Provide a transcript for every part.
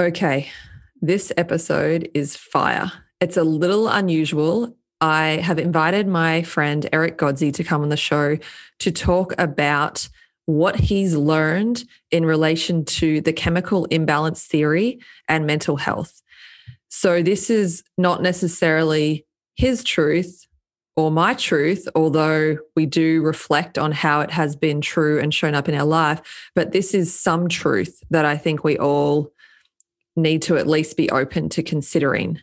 Okay, this episode is fire. It's a little unusual. I have invited my friend Eric Godsey to come on the show to talk about what he's learned in relation to the chemical imbalance theory and mental health. So, this is not necessarily his truth or my truth, although we do reflect on how it has been true and shown up in our life. But this is some truth that I think we all need to at least be open to considering.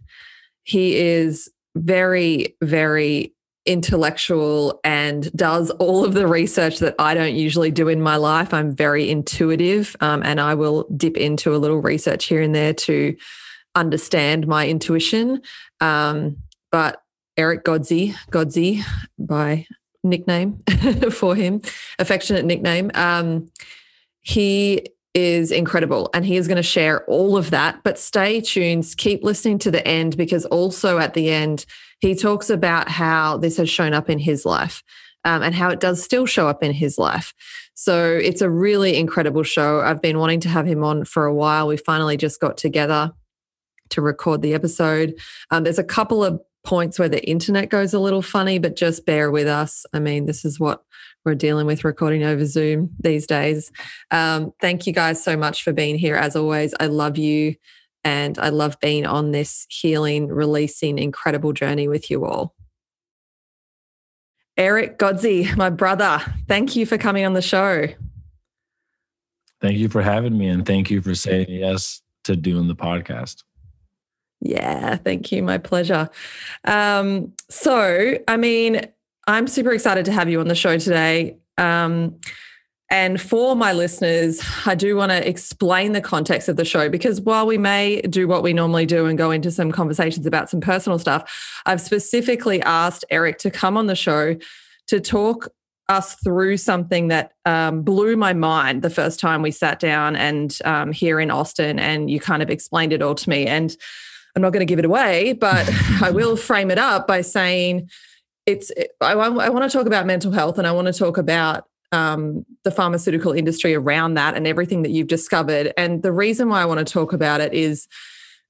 He is very, very intellectual and does all of the research that I don't usually do in my life. I'm very intuitive um, and I will dip into a little research here and there to understand my intuition. Um, but Eric Godsey, Godsey by nickname for him, affectionate nickname. Um, he is incredible and he is going to share all of that. But stay tuned, keep listening to the end because also at the end, he talks about how this has shown up in his life um, and how it does still show up in his life. So it's a really incredible show. I've been wanting to have him on for a while. We finally just got together to record the episode. Um, there's a couple of points where the internet goes a little funny, but just bear with us. I mean, this is what we're dealing with recording over Zoom these days. Um, thank you guys so much for being here. As always, I love you and I love being on this healing, releasing, incredible journey with you all. Eric Godsey, my brother, thank you for coming on the show. Thank you for having me and thank you for saying yes to doing the podcast. Yeah, thank you. My pleasure. Um, so, I mean, I'm super excited to have you on the show today. Um, and for my listeners, I do want to explain the context of the show because while we may do what we normally do and go into some conversations about some personal stuff, I've specifically asked Eric to come on the show to talk us through something that um, blew my mind the first time we sat down and um, here in Austin, and you kind of explained it all to me. And I'm not going to give it away, but I will frame it up by saying it's. I, I want to talk about mental health, and I want to talk about um, the pharmaceutical industry around that and everything that you've discovered. And the reason why I want to talk about it is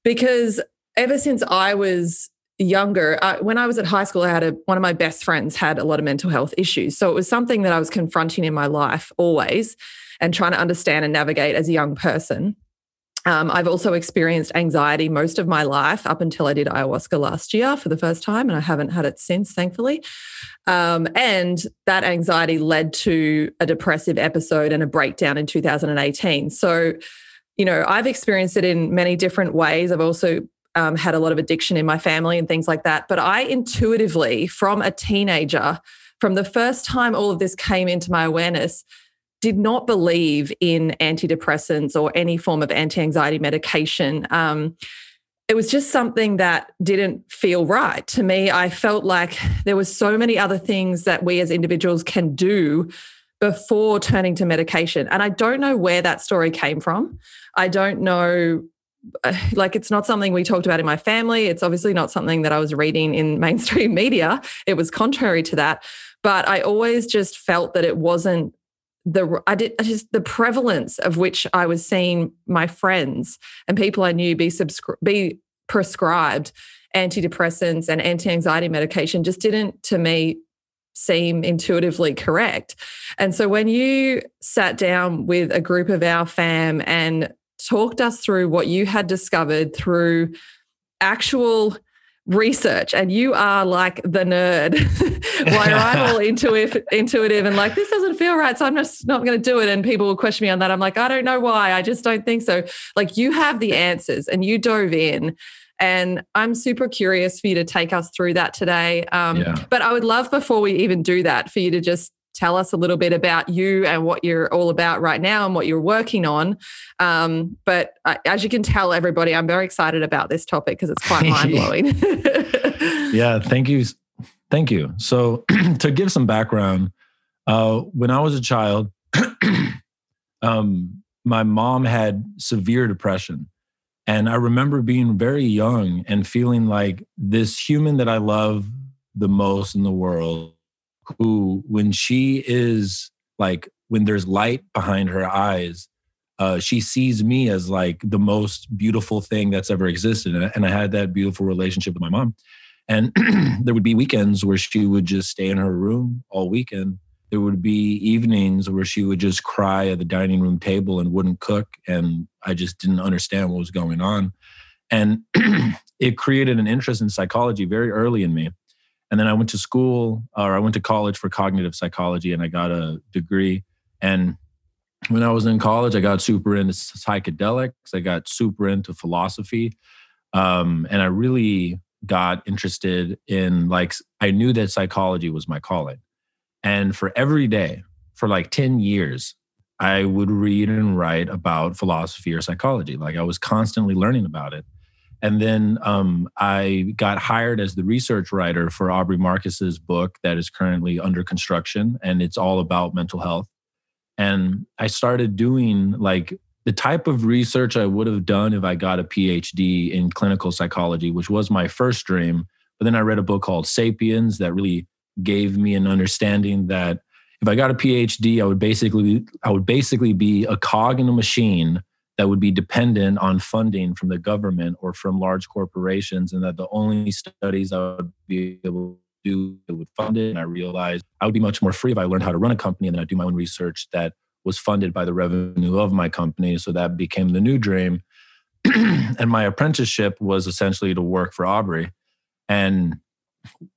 because ever since I was younger, uh, when I was at high school, I had a, one of my best friends had a lot of mental health issues. So it was something that I was confronting in my life always and trying to understand and navigate as a young person. Um, I've also experienced anxiety most of my life up until I did ayahuasca last year for the first time, and I haven't had it since, thankfully. Um, and that anxiety led to a depressive episode and a breakdown in 2018. So, you know, I've experienced it in many different ways. I've also um, had a lot of addiction in my family and things like that. But I intuitively, from a teenager, from the first time all of this came into my awareness, did not believe in antidepressants or any form of anti anxiety medication. Um, it was just something that didn't feel right to me. I felt like there was so many other things that we as individuals can do before turning to medication. And I don't know where that story came from. I don't know like it's not something we talked about in my family. It's obviously not something that I was reading in mainstream media. It was contrary to that. But I always just felt that it wasn't the I did just the prevalence of which I was seeing my friends and people I knew be subscri- be prescribed antidepressants and anti-anxiety medication just didn't to me seem intuitively correct. And so when you sat down with a group of our fam and talked us through what you had discovered through actual research and you are like the nerd. While i'm all intuitive intuitive and like this doesn't feel right so i'm just not going to do it and people will question me on that. I'm like i don't know why i just don't think so. Like you have the answers and you dove in and i'm super curious for you to take us through that today um, yeah. but i would love before we even do that for you to just tell us a little bit about you and what you're all about right now and what you're working on. Um, but I, as you can tell, everybody, I'm very excited about this topic because it's quite mind blowing. yeah, thank you. Thank you. So, to give some background, uh, when I was a child, um, my mom had severe depression. And I remember being very young and feeling like this human that I love the most in the world who, when she is like, when there's light behind her eyes, uh, she sees me as like the most beautiful thing that's ever existed. And, and I had that beautiful relationship with my mom. And there would be weekends where she would just stay in her room all weekend. There would be evenings where she would just cry at the dining room table and wouldn't cook. And I just didn't understand what was going on. And it created an interest in psychology very early in me. And then I went to school or I went to college for cognitive psychology and I got a degree. And when I was in college, I got super into psychedelics. I got super into philosophy. Um, and I really got interested in like, I knew that psychology was my calling. And for every day, for like 10 years, I would read and write about philosophy or psychology. Like I was constantly learning about it. And then um, I got hired as the research writer for Aubrey Marcus's book that is currently under construction, and it's all about mental health. And I started doing like the type of research I would have done if I got a PhD in clinical psychology, which was my first dream. But then I read a book called Sapiens that really gave me an understanding that if I got a PhD, I would basically I would basically be a cog in a machine that would be dependent on funding from the government or from large corporations, and that the only studies I would be able to do would fund it. And I realized I would be much more free if I learned how to run a company and then I'd do my own research that was funded by the revenue of my company. So that became the new dream. and my apprenticeship was essentially to work for Aubrey. And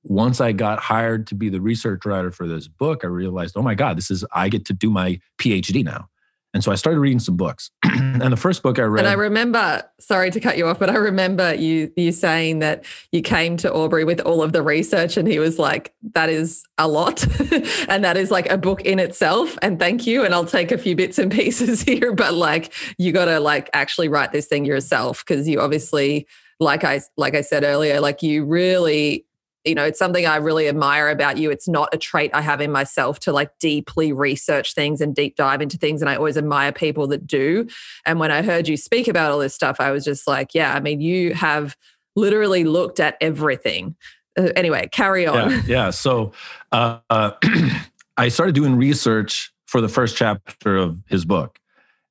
once I got hired to be the research writer for this book, I realized, oh my God, this is, I get to do my PhD now. And so I started reading some books. and the first book I read. And I remember, sorry to cut you off, but I remember you you saying that you came to Aubrey with all of the research and he was like, that is a lot. and that is like a book in itself. And thank you. And I'll take a few bits and pieces here, but like you gotta like actually write this thing yourself because you obviously like I like I said earlier, like you really you know, it's something I really admire about you. It's not a trait I have in myself to like deeply research things and deep dive into things. And I always admire people that do. And when I heard you speak about all this stuff, I was just like, yeah, I mean, you have literally looked at everything. Uh, anyway, carry on. Yeah. yeah. So uh, uh, I started doing research for the first chapter of his book.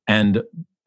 And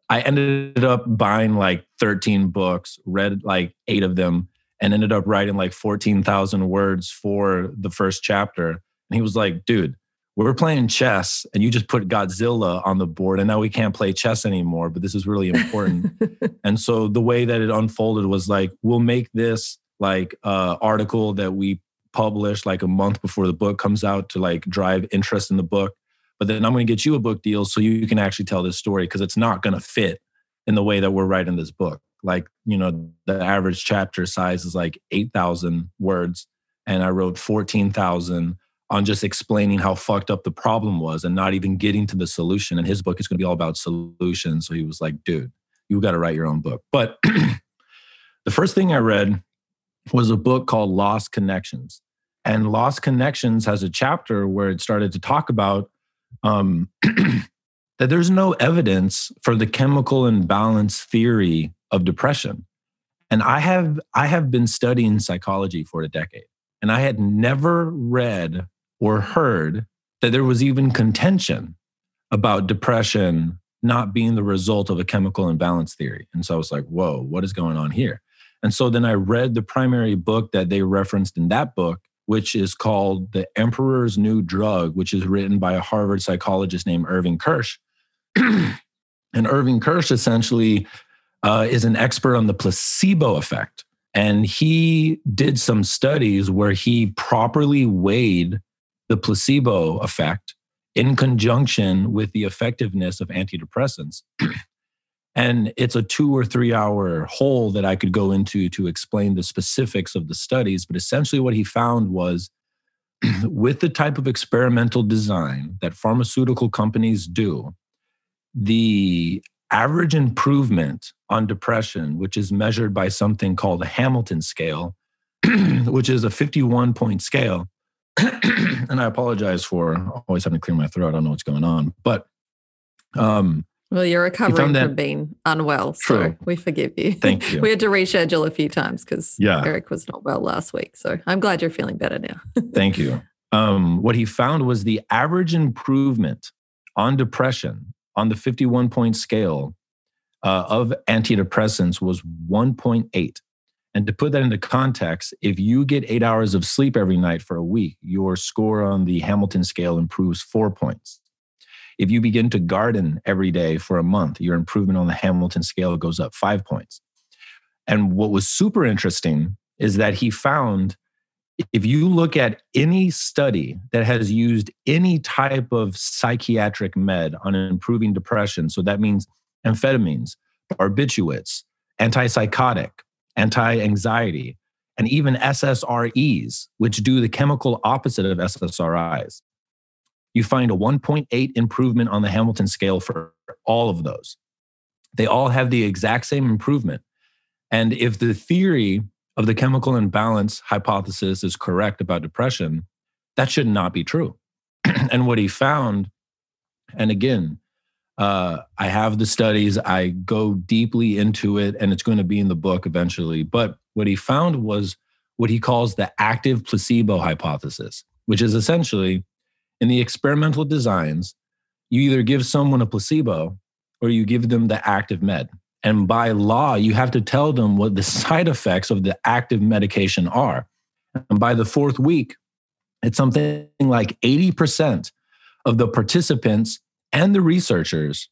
I ended up buying like 13 books, read like eight of them and ended up writing like 14,000 words for the first chapter. And he was like, dude, we're playing chess and you just put Godzilla on the board and now we can't play chess anymore, but this is really important. and so the way that it unfolded was like, we'll make this like uh article that we publish like a month before the book comes out to like drive interest in the book. But then I'm going to get you a book deal so you can actually tell this story because it's not going to fit in the way that we're writing this book like you know the average chapter size is like 8000 words and i wrote 14000 on just explaining how fucked up the problem was and not even getting to the solution. And his book is going to be all about solutions. So he was like dude you got to write your own book. But the first thing i read was a book called lost connections. And lost connections has a chapter where it started to talk about um, that there's no evidence for the chemical imbalance theory of depression. And I have I have been studying psychology for a decade and I had never read or heard that there was even contention about depression not being the result of a chemical imbalance theory. And so I was like, whoa, what is going on here? And so then I read the primary book that they referenced in that book, which is called The Emperor's New Drug, which is written by a Harvard psychologist named Irving Kirsch. and Irving Kirsch essentially uh, is an expert on the placebo effect. And he did some studies where he properly weighed the placebo effect in conjunction with the effectiveness of antidepressants. and it's a two or three hour hole that I could go into to explain the specifics of the studies. But essentially, what he found was with the type of experimental design that pharmaceutical companies do, the average improvement on depression, which is measured by something called the Hamilton scale, which is a 51 point scale. and I apologize for always having to clear my throat. I don't know what's going on. But um, well, you're recovering from being unwell. True. So we forgive you. Thank you. we had to reschedule a few times because yeah. Eric was not well last week. So I'm glad you're feeling better now. Thank you. Um, what he found was the average improvement on depression on the 51 point scale uh, of antidepressants was 1.8. And to put that into context, if you get eight hours of sleep every night for a week, your score on the Hamilton scale improves four points. If you begin to garden every day for a month, your improvement on the Hamilton scale goes up five points. And what was super interesting is that he found if you look at any study that has used any type of psychiatric med on improving depression, so that means amphetamines, barbiturates, antipsychotic, anti anxiety, and even SSREs, which do the chemical opposite of SSRIs, you find a 1.8 improvement on the Hamilton scale for all of those. They all have the exact same improvement. And if the theory of the chemical imbalance hypothesis is correct about depression, that should not be true. and what he found, and again, uh, I have the studies, I go deeply into it, and it's going to be in the book eventually. But what he found was what he calls the active placebo hypothesis, which is essentially in the experimental designs, you either give someone a placebo or you give them the active med. And by law, you have to tell them what the side effects of the active medication are. And by the fourth week, it's something like 80% of the participants and the researchers,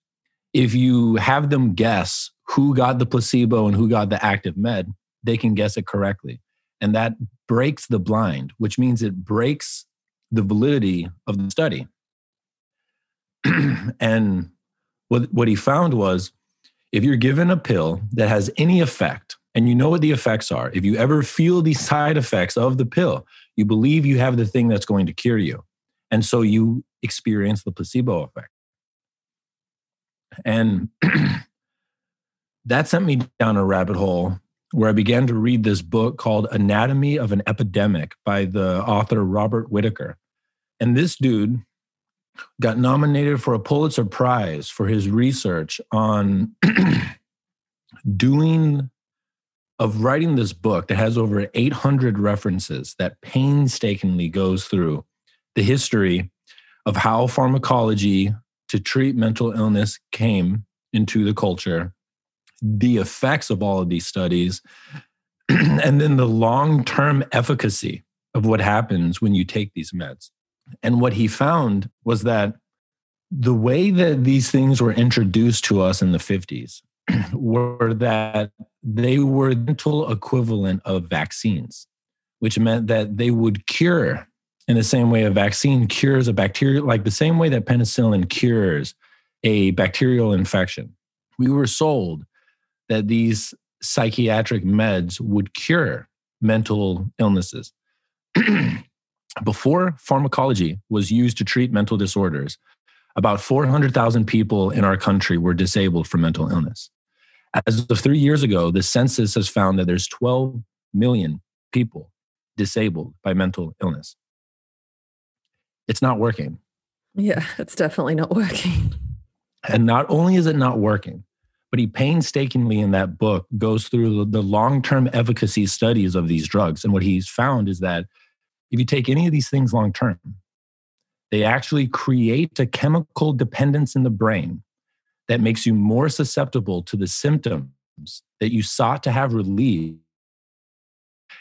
if you have them guess who got the placebo and who got the active med, they can guess it correctly. And that breaks the blind, which means it breaks the validity of the study. and what, what he found was if you're given a pill that has any effect, and you know what the effects are, if you ever feel the side effects of the pill, you believe you have the thing that's going to cure you. And so you experience the placebo effect. And that sent me down a rabbit hole where I began to read this book called Anatomy of an Epidemic by the author Robert Whitaker. And this dude got nominated for a Pulitzer Prize for his research on doing of writing this book that has over 800 references that painstakingly goes through the history of how pharmacology to treat mental illness came into the culture, the effects of all of these studies, and then the long term efficacy of what happens when you take these meds. And what he found was that the way that these things were introduced to us in the 50s were that they were the mental equivalent of vaccines, which meant that they would cure in the same way a vaccine cures a bacteria, like the same way that penicillin cures a bacterial infection. We were sold that these psychiatric meds would cure mental illnesses. Before pharmacology was used to treat mental disorders, about 400,000 people in our country were disabled from mental illness. As of three years ago, the census has found that there's 12 million people disabled by mental illness. It's not working. Yeah, it's definitely not working. And not only is it not working, but he painstakingly in that book goes through the long term efficacy studies of these drugs. And what he's found is that if you take any of these things long term, they actually create a chemical dependence in the brain that makes you more susceptible to the symptoms that you sought to have relieved.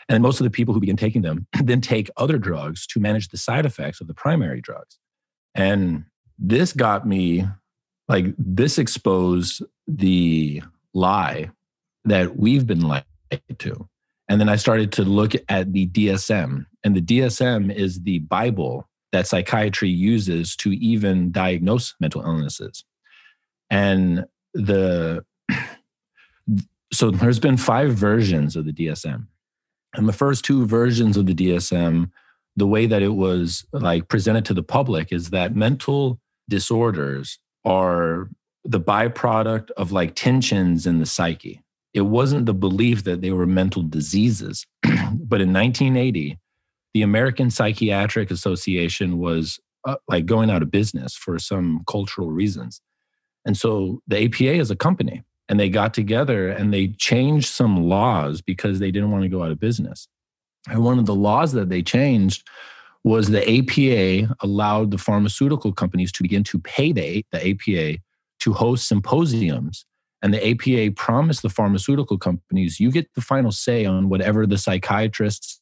And most of the people who begin taking them then take other drugs to manage the side effects of the primary drugs. And this got me like, this exposed the lie that we've been lied to. And then I started to look at the DSM, and the DSM is the Bible that psychiatry uses to even diagnose mental illnesses. And the so there's been five versions of the DSM. And the first two versions of the DSM, the way that it was like presented to the public is that mental disorders are the byproduct of like tensions in the psyche. It wasn't the belief that they were mental diseases. but in 1980, the American Psychiatric Association was uh, like going out of business for some cultural reasons. And so the APA is a company and they got together and they changed some laws because they didn't want to go out of business. And one of the laws that they changed was the APA allowed the pharmaceutical companies to begin to pay the, the APA to host symposiums. And the APA promised the pharmaceutical companies, you get the final say on whatever the psychiatrists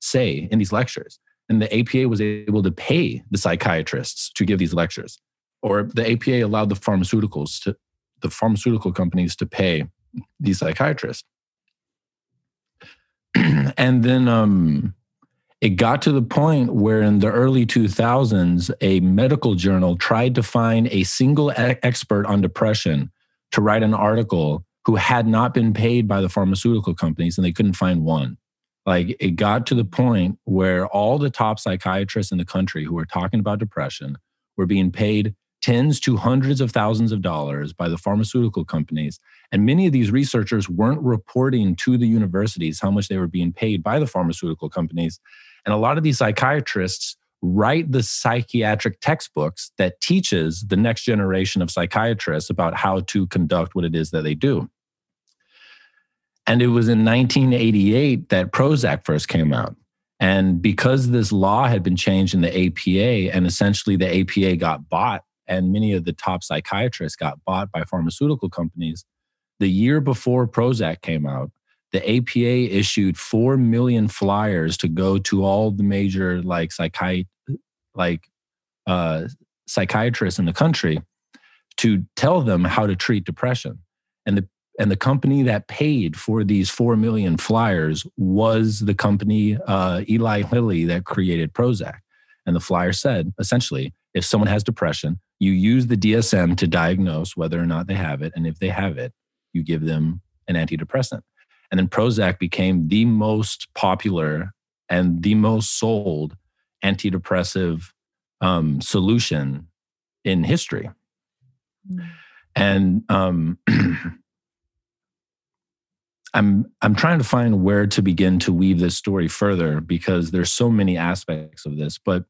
say in these lectures. And the APA was able to pay the psychiatrists to give these lectures. Or the APA allowed the pharmaceuticals to the pharmaceutical companies to pay these psychiatrists. and then um, it got to the point where in the early 2000s, a medical journal tried to find a single expert on depression to write an article who had not been paid by the pharmaceutical companies, and they couldn't find one. Like it got to the point where all the top psychiatrists in the country who were talking about depression were being paid tens to hundreds of thousands of dollars by the pharmaceutical companies. And many of these researchers weren't reporting to the universities how much they were being paid by the pharmaceutical companies. And a lot of these psychiatrists write the psychiatric textbooks that teaches the next generation of psychiatrists about how to conduct what it is that they do. And it was in 1988 that Prozac first came out. And because this law had been changed in the APA, and essentially the APA got bought and many of the top psychiatrists got bought by pharmaceutical companies. The year before Prozac came out, the APA issued 4 million flyers to go to all the major like psychi- like uh, psychiatrists in the country to tell them how to treat depression. And the and the company that paid for these 4 million flyers was the company uh, Eli Lilly that created Prozac. And the flyer said essentially, if someone has depression, you use the DSM to diagnose whether or not they have it. And if they have it, you give them an antidepressant. And then Prozac became the most popular and the most sold antidepressive um, solution in history. Mm. And um, I'm I'm trying to find where to begin to weave this story further because there's so many aspects of this. But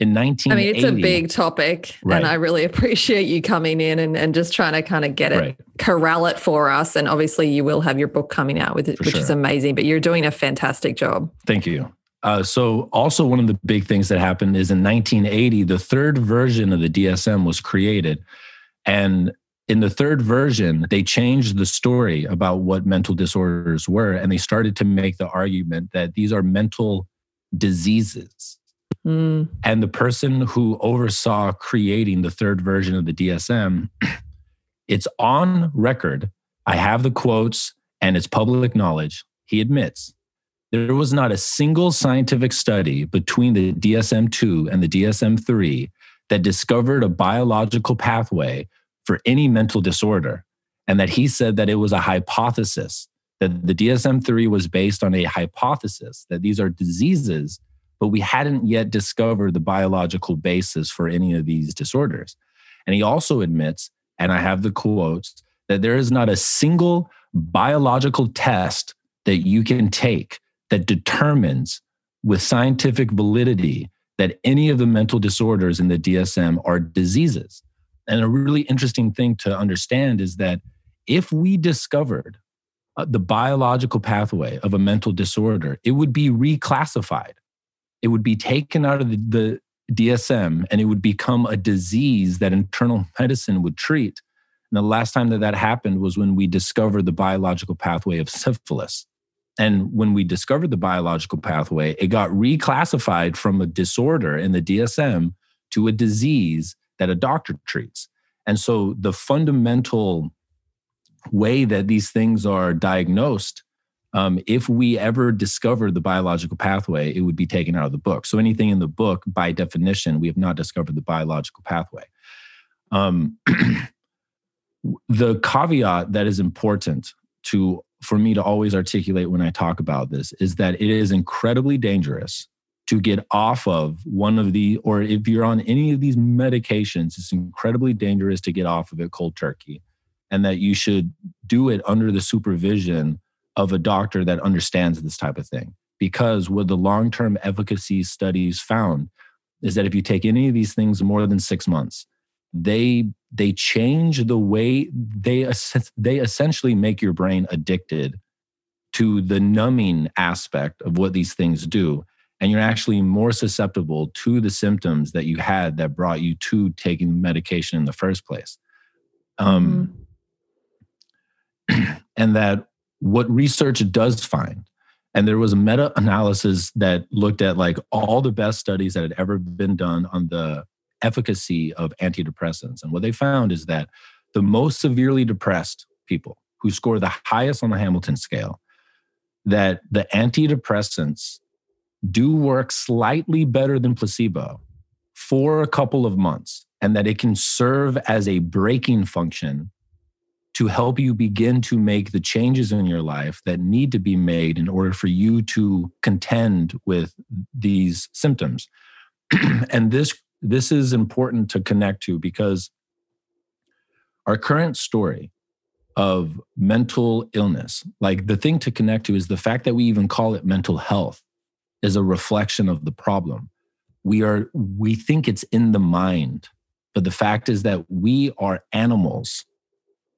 in 1980. I mean, it's a big topic, right. and I really appreciate you coming in and, and just trying to kind of get it, right. corral it for us. And obviously, you will have your book coming out with it, for which sure. is amazing. But you're doing a fantastic job. Thank you. Uh, so, also one of the big things that happened is in 1980, the third version of the DSM was created, and in the third version, they changed the story about what mental disorders were, and they started to make the argument that these are mental diseases Mm. And the person who oversaw creating the third version of the DSM, it's on record. I have the quotes and it's public knowledge. He admits there was not a single scientific study between the DSM 2 and the DSM 3 that discovered a biological pathway for any mental disorder. And that he said that it was a hypothesis, that the DSM 3 was based on a hypothesis that these are diseases but we hadn't yet discovered the biological basis for any of these disorders. And he also admits, and I have the quotes, that there is not a single biological test that you can take that determines with scientific validity that any of the mental disorders in the DSM are diseases. And a really interesting thing to understand is that if we discovered uh, the biological pathway of a mental disorder, it would be reclassified it would be taken out of the, the DSM and it would become a disease that internal medicine would treat. And the last time that that happened was when we discovered the biological pathway of syphilis. And when we discovered the biological pathway, it got reclassified from a disorder in the DSM to a disease that a doctor treats. And so the fundamental way that these things are diagnosed um, if we ever discover the biological pathway, it would be taken out of the book. So anything in the book, by definition, we have not discovered the biological pathway. Um, the caveat that is important to for me to always articulate when I talk about this is that it is incredibly dangerous to get off of one of the, or if you're on any of these medications, it's incredibly dangerous to get off of it cold turkey, and that you should do it under the supervision of a doctor that understands this type of thing. Because what the long term efficacy studies found is that if you take any of these things more than six months, they they change the way they they essentially make your brain addicted to the numbing aspect of what these things do and you're actually more susceptible to the symptoms that you had that brought you to taking medication in the first place Um, mm-hmm. and that what research does find, and there was a meta analysis that looked at like all the best studies that had ever been done on the efficacy of antidepressants. And what they found is that the most severely depressed people who score the highest on the Hamilton scale, that the antidepressants do work slightly better than placebo for a couple of months, and that it can serve as a braking function to help you begin to make the changes in your life that need to be made in order for you to contend with these symptoms. and this this is important to connect to because our current story of mental illness, like the thing to connect to is the fact that we even call it mental health is a reflection of the problem. We are we think it's in the mind, but the fact is that we are animals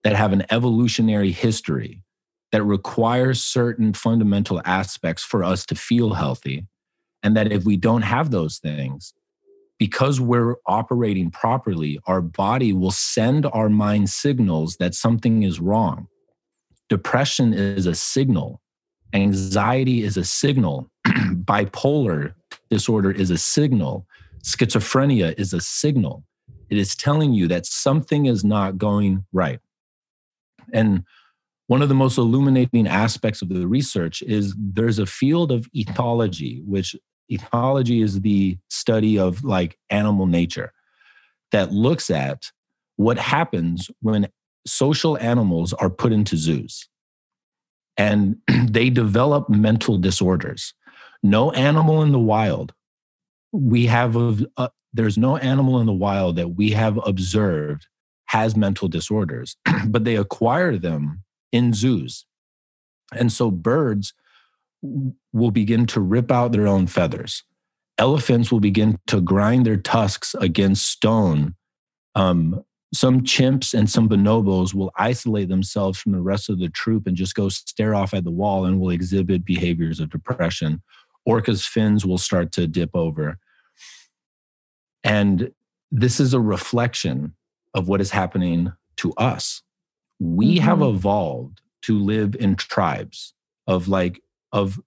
that have an evolutionary history that requires certain fundamental aspects for us to feel healthy and that if we don't have those things because we're operating properly, our body will send our mind signals that something is wrong. Depression is a signal, anxiety is a signal, bipolar disorder is a signal, schizophrenia is a signal. It is telling you that something is not going right. And one of the most illuminating aspects of the research is there's a field of ethology, which ethology is the study of like animal nature that looks at what happens when social animals are put into zoos and they develop mental disorders. No animal in the wild, we have, uh, there's no animal in the wild that we have observed has mental disorders, but they acquire them in zoos. And so birds will begin to rip out their own feathers. Elephants will begin to grind their tusks against stone. Um, some chimps and some bonobos will isolate themselves from the rest of the troop and just go stare off at the wall and will exhibit behaviors of depression. Orcas' fins will start to dip over. And this is a reflection of what is happening to us. We mm-hmm. have evolved to live in tribes of like of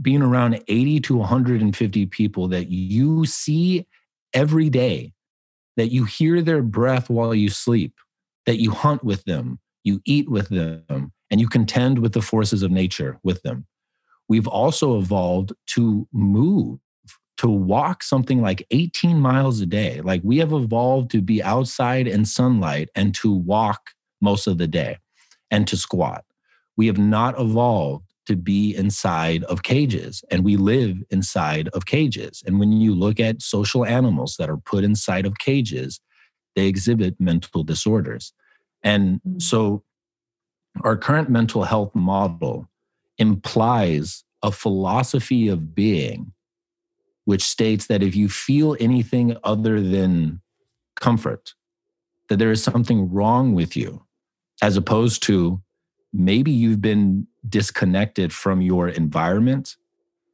being around 80 to 150 people that you see every day, that you hear their breath while you sleep, that you hunt with them, you eat with them, and you contend with the forces of nature with them. We've also evolved to move, to walk something like 18 miles a day. Like we have evolved to be outside in sunlight and to walk most of the day and to squat. We have not evolved to be inside of cages and we live inside of cages. And when you look at social animals that are put inside of cages, they exhibit mental disorders. And mm-hmm. so our current mental health model implies a philosophy of being which states that if you feel anything other than comfort, that there is something wrong with you, as opposed to maybe you've been disconnected from your environment,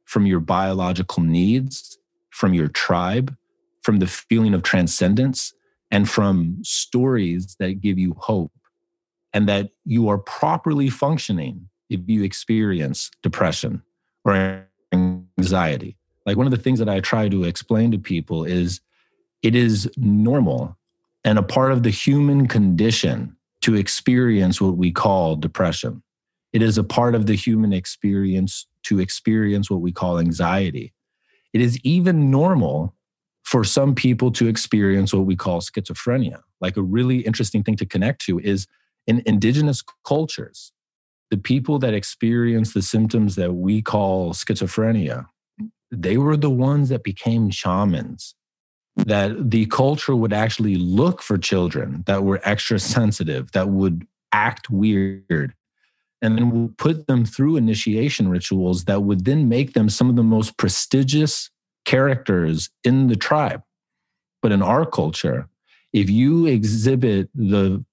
from your biological needs, from your tribe, from the feeling of transcendence, and from stories that give you hope, and that you are properly functioning if you experience depression or anxiety. Like one of the things that I try to explain to people is it is normal and a part of the human condition to experience what we call depression. It is a part of the human experience to experience what we call anxiety. It is even normal for some people to experience what we call schizophrenia. Like a really interesting thing to connect to is in indigenous cultures, the people that experience the symptoms that we call schizophrenia, they were the ones that became shamans that the culture would actually look for children that were extra sensitive, that would act weird, and then we'll put them through initiation rituals that would then make them some of the most prestigious characters in the tribe. But in our culture, if you exhibit the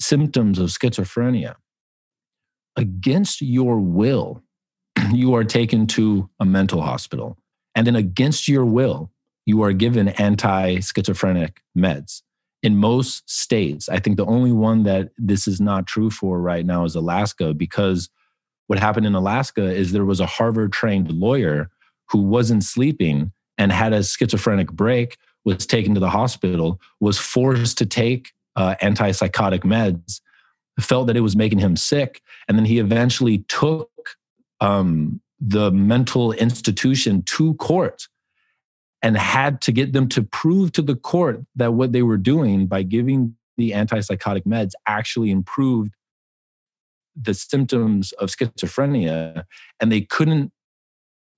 symptoms of schizophrenia against your will, you are taken to a mental hospital. And then against your will, you are given anti schizophrenic meds. in most states. I think the only one that this is not true for right now is Alaska because what happened in Alaska is there was a Harvard trained lawyer who wasn't sleeping and had a schizophrenic break, was taken to the hospital, was forced to take uh, antipsychotic meds, felt that it was making him sick. And then he eventually took um, the mental institution to court and had to get them to prove to the court that what they were doing by giving the antipsychotic meds actually improved the symptoms of schizophrenia. And they couldn't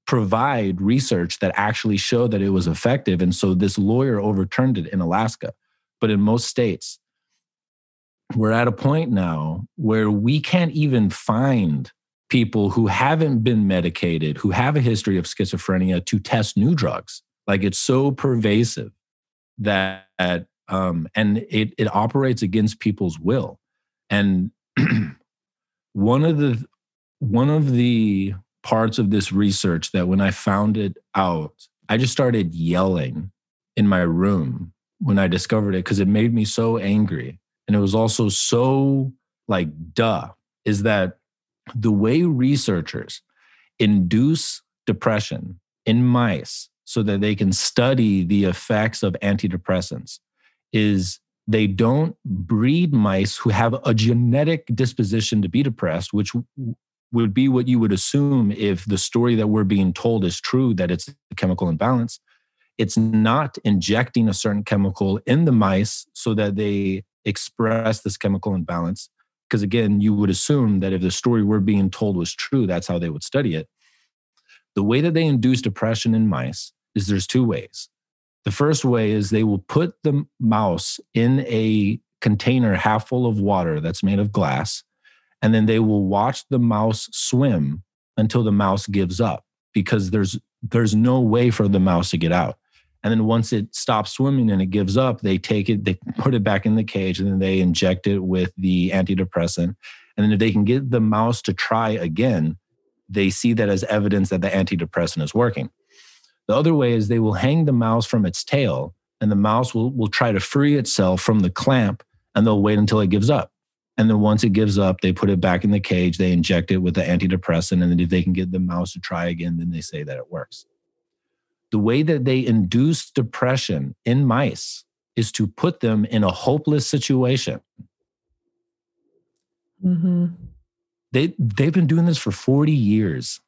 provide research that actually showed that it was effective. And so this lawyer overturned it in Alaska. But in most states we're at a point now where we can't even find people who haven't been medicated who have a history of schizophrenia to test new drugs like it's so pervasive that, um, and it, it operates against people's will. And one of the, one of the parts of this research that when I found it out, I just started yelling in my room when I discovered it because it made me so angry. And it was also so like, duh, is that the way researchers induce depression in mice so that they can study the effects of antidepressants is they don't breed mice who have a genetic disposition to be depressed, which would be what you would assume if the story that we're being told is true, that it's a chemical imbalance. It's not injecting a certain chemical in the mice so that they express this chemical imbalance. Because again, you would assume that if the story we're being told was true, that's how they would study it. The way that they induce depression in mice is there's two ways. The first way is they will put the mouse in a container half full of water that's made of glass, and then they will watch the mouse swim until the mouse gives up because there's there's no way for the mouse to get out. And then once it stops swimming and it gives up, they take it, they put it back in the cage, and then they inject it with the antidepressant. And then if they can get the mouse to try again, they see that as evidence that the antidepressant is working. The other way is they will hang the mouse from its tail, and the mouse will, will try to free itself from the clamp, and they'll wait until it gives up. And then once it gives up, they put it back in the cage, they inject it with the antidepressant, and then if they can get the mouse to try again, then they say that it works. The way that they induce depression in mice is to put them in a hopeless situation. Mm-hmm. They, they've been doing this for 40 years.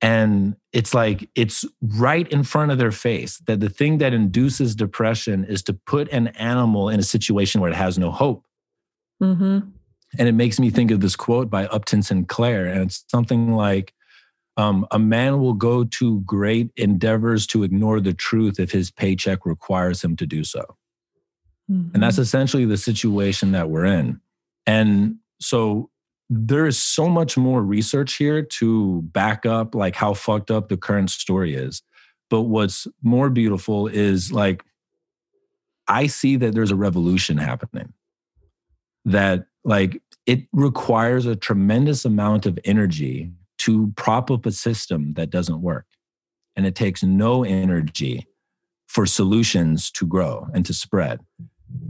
And it's like it's right in front of their face that the thing that induces depression is to put an animal in a situation where it has no hope. Mm-hmm. And it makes me think of this quote by Upton Sinclair. And it's something like, um, a man will go to great endeavors to ignore the truth if his paycheck requires him to do so. Mm-hmm. And that's mm-hmm. essentially the situation that we're in. And so there is so much more research here to back up like how fucked up the current story is. But what's more beautiful is like I see that there's a revolution happening. That like it requires a tremendous amount of energy to prop up a system that doesn't work. And it takes no energy for solutions to grow and to spread.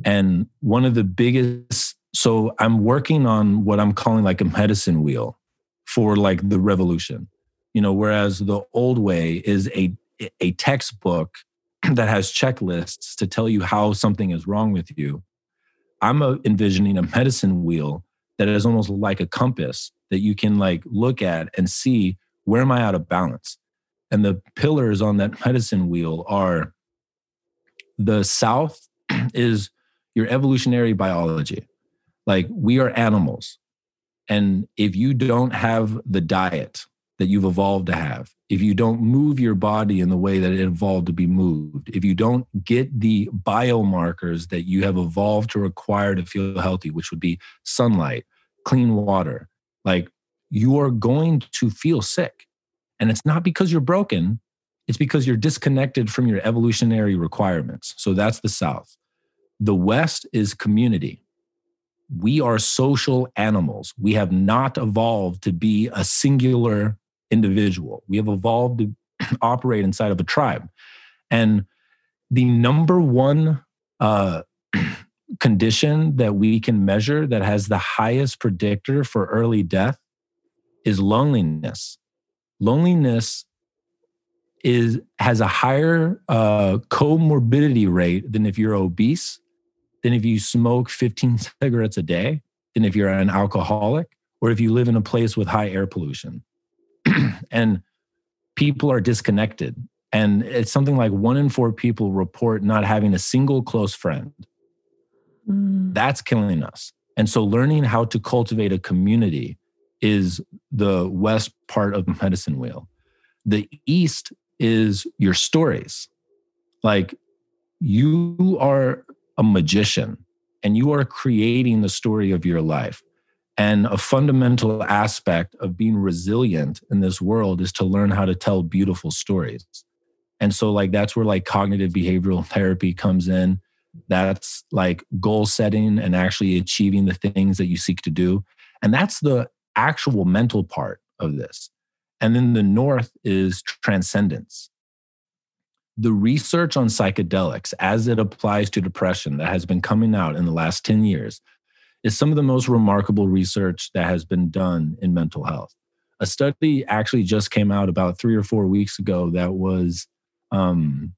And one of the biggest so I'm working on what I'm calling like a medicine wheel for like the revolution. You know, whereas the old way is a a textbook that has checklists to tell you how something is wrong with you. I'm envisioning a medicine wheel that is almost like a compass that you can like look at and see where am I out of balance. And the pillars on that medicine wheel are the south is your evolutionary biology like we are animals. And if you don't have the diet that you've evolved to have, if you don't move your body in the way that it evolved to be moved, if you don't get the biomarkers that you have evolved to require to feel healthy, which would be sunlight, clean water, like you are going to feel sick. And it's not because you're broken, it's because you're disconnected from your evolutionary requirements. So that's the South. The West is community we are social animals. We have not evolved to be a singular individual. We have evolved to operate inside of a tribe. And the number one uh, condition that we can measure that has the highest predictor for early death is loneliness. Loneliness is has a higher uh, comorbidity rate than if you're obese, than if you smoke 15 cigarettes a day, than if you're an alcoholic, or if you live in a place with high air pollution. and people are disconnected. And it's something like one in four people report not having a single close friend. Mm. That's killing us. And so, learning how to cultivate a community is the west part of the medicine wheel. The east is your stories. Like you are a magician and you are creating the story of your life. And a fundamental aspect of being resilient in this world is to learn how to tell beautiful stories. And so, like, that's where like cognitive behavioral therapy comes in. That's like goal setting and actually achieving the things that you seek to do. And that's the actual mental part of this. And then the north is transcendence. The research on psychedelics as it applies to depression that has been coming out in the last 10 years is some of the most remarkable research that has been done in mental health. A study actually just came out about three or four weeks ago that was um,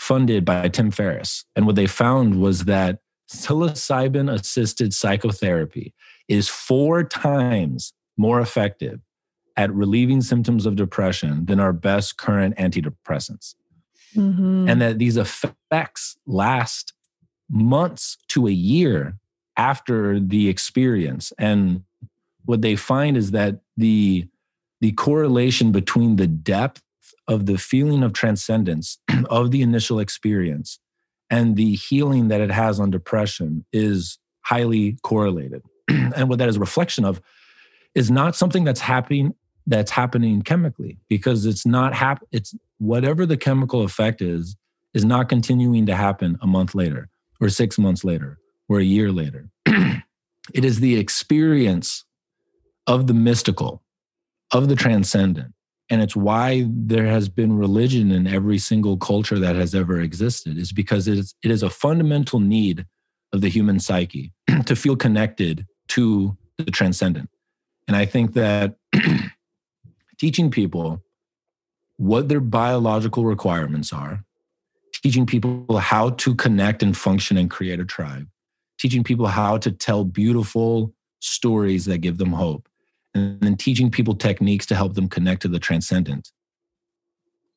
funded by Tim Ferriss. And what they found was that psilocybin assisted psychotherapy is four times more effective at relieving symptoms of depression than our best current antidepressants. Mm-hmm. And that these effects last months to a year after the experience. And what they find is that the, the correlation between the of the feeling of transcendence of the initial experience and the healing that it has on depression is highly correlated. and what that is a reflection of is not something that's happening that's happening chemically because it's not hap- it's whatever the chemical effect is is not continuing to happen a month later or 6 months later or a year later it is the experience of the mystical of the transcendent and it's why there has been religion in every single culture that has ever existed is because it is, it is a fundamental need of the human psyche to feel connected to the transcendent. And i think that teaching people what their biological requirements are, teaching people how to connect and function and create a tribe, teaching people how to tell beautiful stories that give them hope, and then teaching people techniques to help them connect to the transcendent.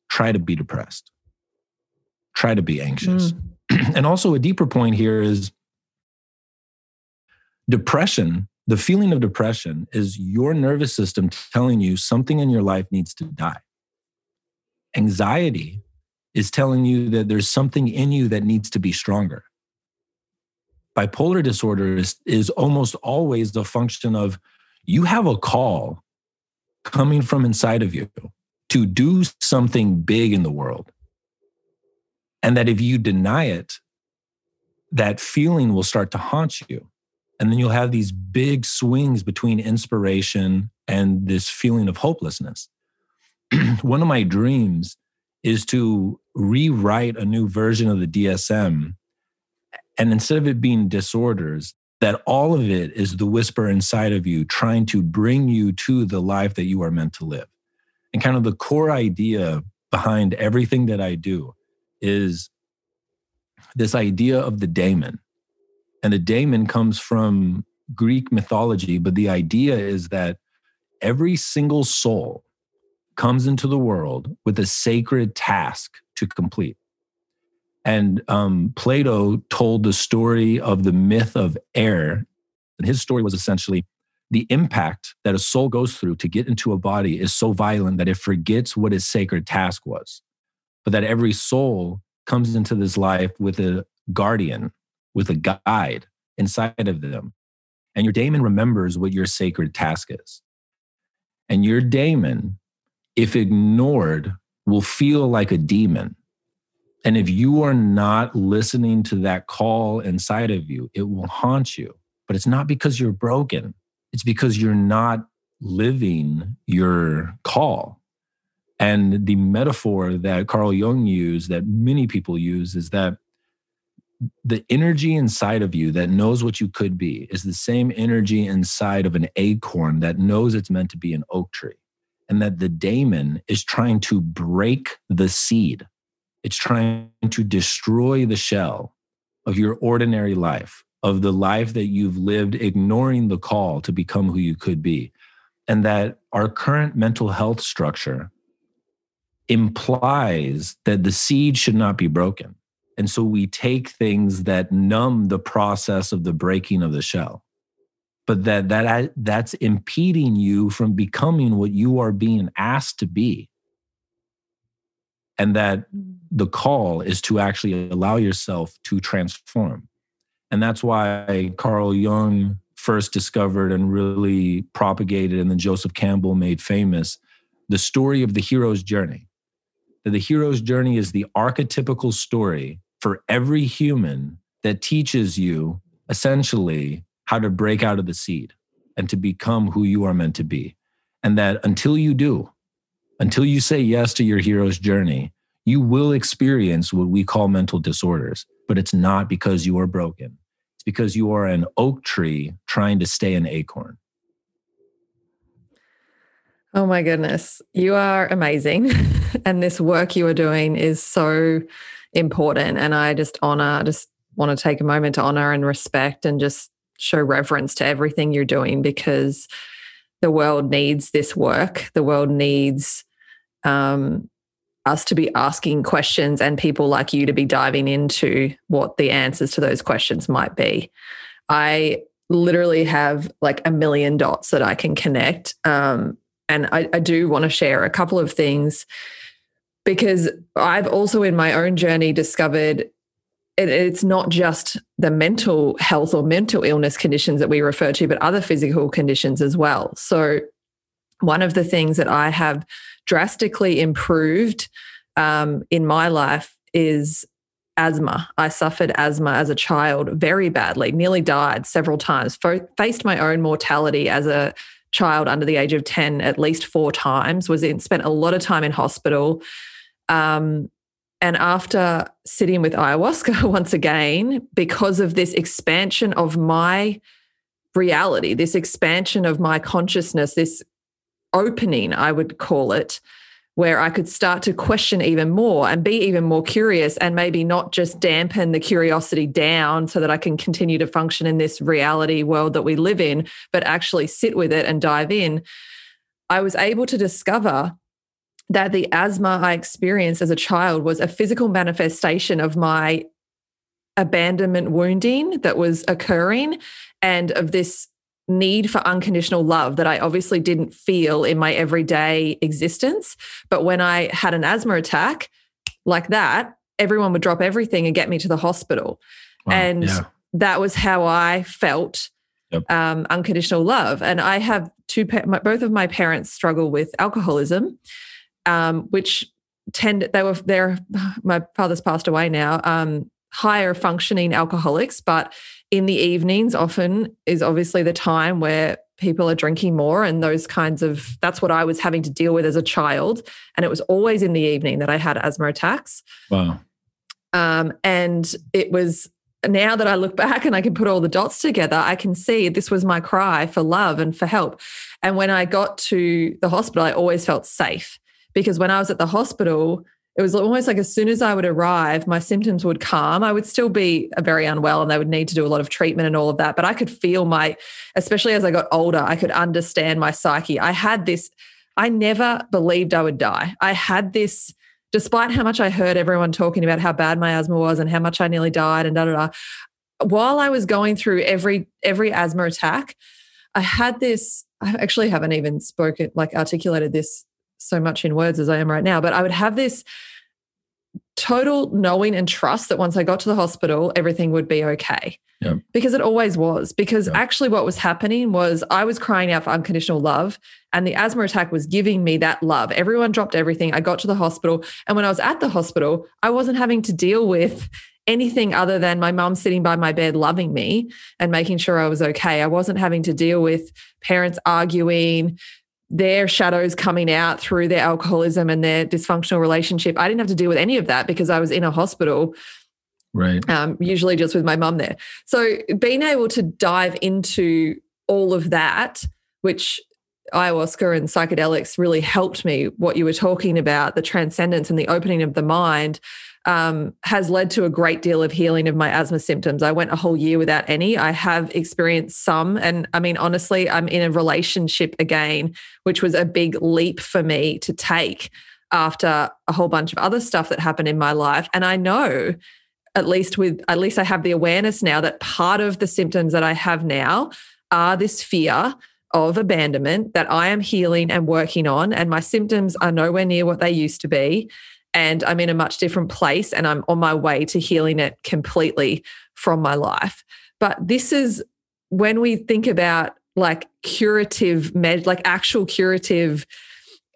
Try to be depressed. Try to be anxious. Mm. and also, a deeper point here is depression the feeling of depression is your nervous system telling you something in your life needs to die. Anxiety is telling you that there's something in you that needs to be stronger. Bipolar disorder is, is almost always the function of you have a call coming from inside of you to do something big in the world. And that if you deny it, that feeling will start to haunt you. And then you'll have these big swings between inspiration and this feeling of hopelessness. One of my dreams is to rewrite a new version of the DSM. And instead of it being disorders, that all of it is the whisper inside of you trying to bring you to the life that you are meant to live. And kind of the core idea behind everything that I do is this idea of the daemon. And the daemon comes from Greek mythology, but the idea is that every single soul comes into the world with a sacred task to complete. And um, Plato told the story of the myth of air. And his story was essentially the impact that a soul goes through to get into a body is so violent that it forgets what its sacred task was. But that every soul comes into this life with a guardian, with a guide inside of them. And your daemon remembers what your sacred task is. And your daemon, if ignored, will feel like a demon. And if you are not listening to that call inside of you, it will haunt you. But it's not because you're broken, it's because you're not living your call. And the metaphor that Carl Jung used, that many people use, is that the energy inside of you that knows what you could be is the same energy inside of an acorn that knows it's meant to be an oak tree. And that the daemon is trying to break the seed, it's trying to destroy the shell of your ordinary life, of the life that you've lived, ignoring the call to become who you could be. And that our current mental health structure implies that the seed should not be broken and so we take things that numb the process of the breaking of the shell. But that that that's impeding you from becoming what you are being asked to be. And that mm. The call is to actually allow yourself to transform. And that's why Carl Jung first discovered and really propagated, and then Joseph Campbell made famous the story of the hero's journey. That the hero's journey is the archetypical story for every human that teaches you essentially how to break out of the seed and to become who you are meant to be. And that until you do, until you say yes to your hero's journey, you will experience what we call mental disorders. But it's not because you are broken, it's because you are an oak tree trying to stay an acorn. Oh my goodness. You are amazing. and this work you are doing is so important. And I just honor, I just want to take a moment to honor and respect and just show reverence to everything you're doing because the world needs this work. The world needs um, us to be asking questions and people like you to be diving into what the answers to those questions might be. I literally have like a million dots that I can connect. Um, and I, I do want to share a couple of things because I've also in my own journey discovered it, it's not just the mental health or mental illness conditions that we refer to, but other physical conditions as well. So, one of the things that I have drastically improved um, in my life is asthma. I suffered asthma as a child very badly, nearly died several times, faced my own mortality as a child under the age of 10 at least four times, was in, spent a lot of time in hospital um, and after sitting with ayahuasca once again, because of this expansion of my reality, this expansion of my consciousness, this opening, I would call it, where I could start to question even more and be even more curious and maybe not just dampen the curiosity down so that I can continue to function in this reality world that we live in, but actually sit with it and dive in. I was able to discover that the asthma I experienced as a child was a physical manifestation of my abandonment wounding that was occurring and of this need for unconditional love that I obviously didn't feel in my everyday existence. But when I had an asthma attack like that, everyone would drop everything and get me to the hospital. Wow, and yeah. that was how I felt yep. um, unconditional love. And I have two, my, both of my parents struggle with alcoholism um, which tend they were they're my father's passed away now. Um, higher functioning alcoholics, but in the evenings often is obviously the time where people are drinking more and those kinds of that's what I was having to deal with as a child. And it was always in the evening that I had asthma attacks. Wow. Um, and it was now that I look back and I can put all the dots together, I can see this was my cry for love and for help. And when I got to the hospital, I always felt safe because when I was at the hospital, it was almost like as soon as I would arrive, my symptoms would calm. I would still be uh, very unwell and they would need to do a lot of treatment and all of that. But I could feel my, especially as I got older, I could understand my psyche. I had this, I never believed I would die. I had this, despite how much I heard everyone talking about how bad my asthma was and how much I nearly died and da da da. While I was going through every every asthma attack, I had this, I actually haven't even spoken, like articulated this so much in words as I am right now, but I would have this total knowing and trust that once I got to the hospital, everything would be okay. Yep. Because it always was. Because yep. actually, what was happening was I was crying out for unconditional love, and the asthma attack was giving me that love. Everyone dropped everything. I got to the hospital. And when I was at the hospital, I wasn't having to deal with anything other than my mum sitting by my bed loving me and making sure I was okay. I wasn't having to deal with parents arguing, their shadows coming out through their alcoholism and their dysfunctional relationship. I didn't have to deal with any of that because I was in a hospital Right. Um, usually just with my mum there. So being able to dive into all of that, which ayahuasca and psychedelics really helped me, what you were talking about, the transcendence and the opening of the mind, um, has led to a great deal of healing of my asthma symptoms. I went a whole year without any. I have experienced some. And I mean, honestly, I'm in a relationship again, which was a big leap for me to take after a whole bunch of other stuff that happened in my life. And I know at least with at least I have the awareness now that part of the symptoms that I have now are this fear of abandonment that I am healing and working on and my symptoms are nowhere near what they used to be and I'm in a much different place and I'm on my way to healing it completely from my life. But this is when we think about like curative med like actual curative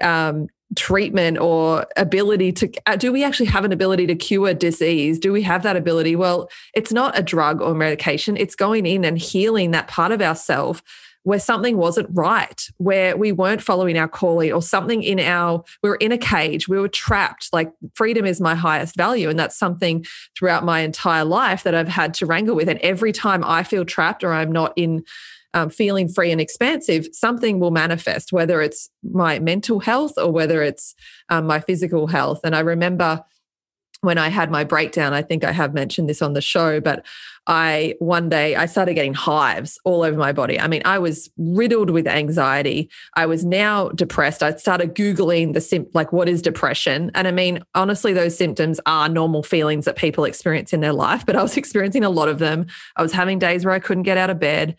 um, treatment or ability to uh, do we actually have an ability to cure disease? Do we have that ability? Well it's not a drug or medication. It's going in and healing that part of ourself where something wasn't right, where we weren't following our calling, or something in our, we were in a cage, we were trapped. Like freedom is my highest value. And that's something throughout my entire life that I've had to wrangle with. And every time I feel trapped or I'm not in, um, feeling free and expansive, something will manifest, whether it's my mental health or whether it's um, my physical health. And I remember when I had my breakdown, I think I have mentioned this on the show, but I one day I started getting hives all over my body. I mean, I was riddled with anxiety. I was now depressed. I started Googling the sim like what is depression? And I mean, honestly, those symptoms are normal feelings that people experience in their life, but I was experiencing a lot of them. I was having days where I couldn't get out of bed.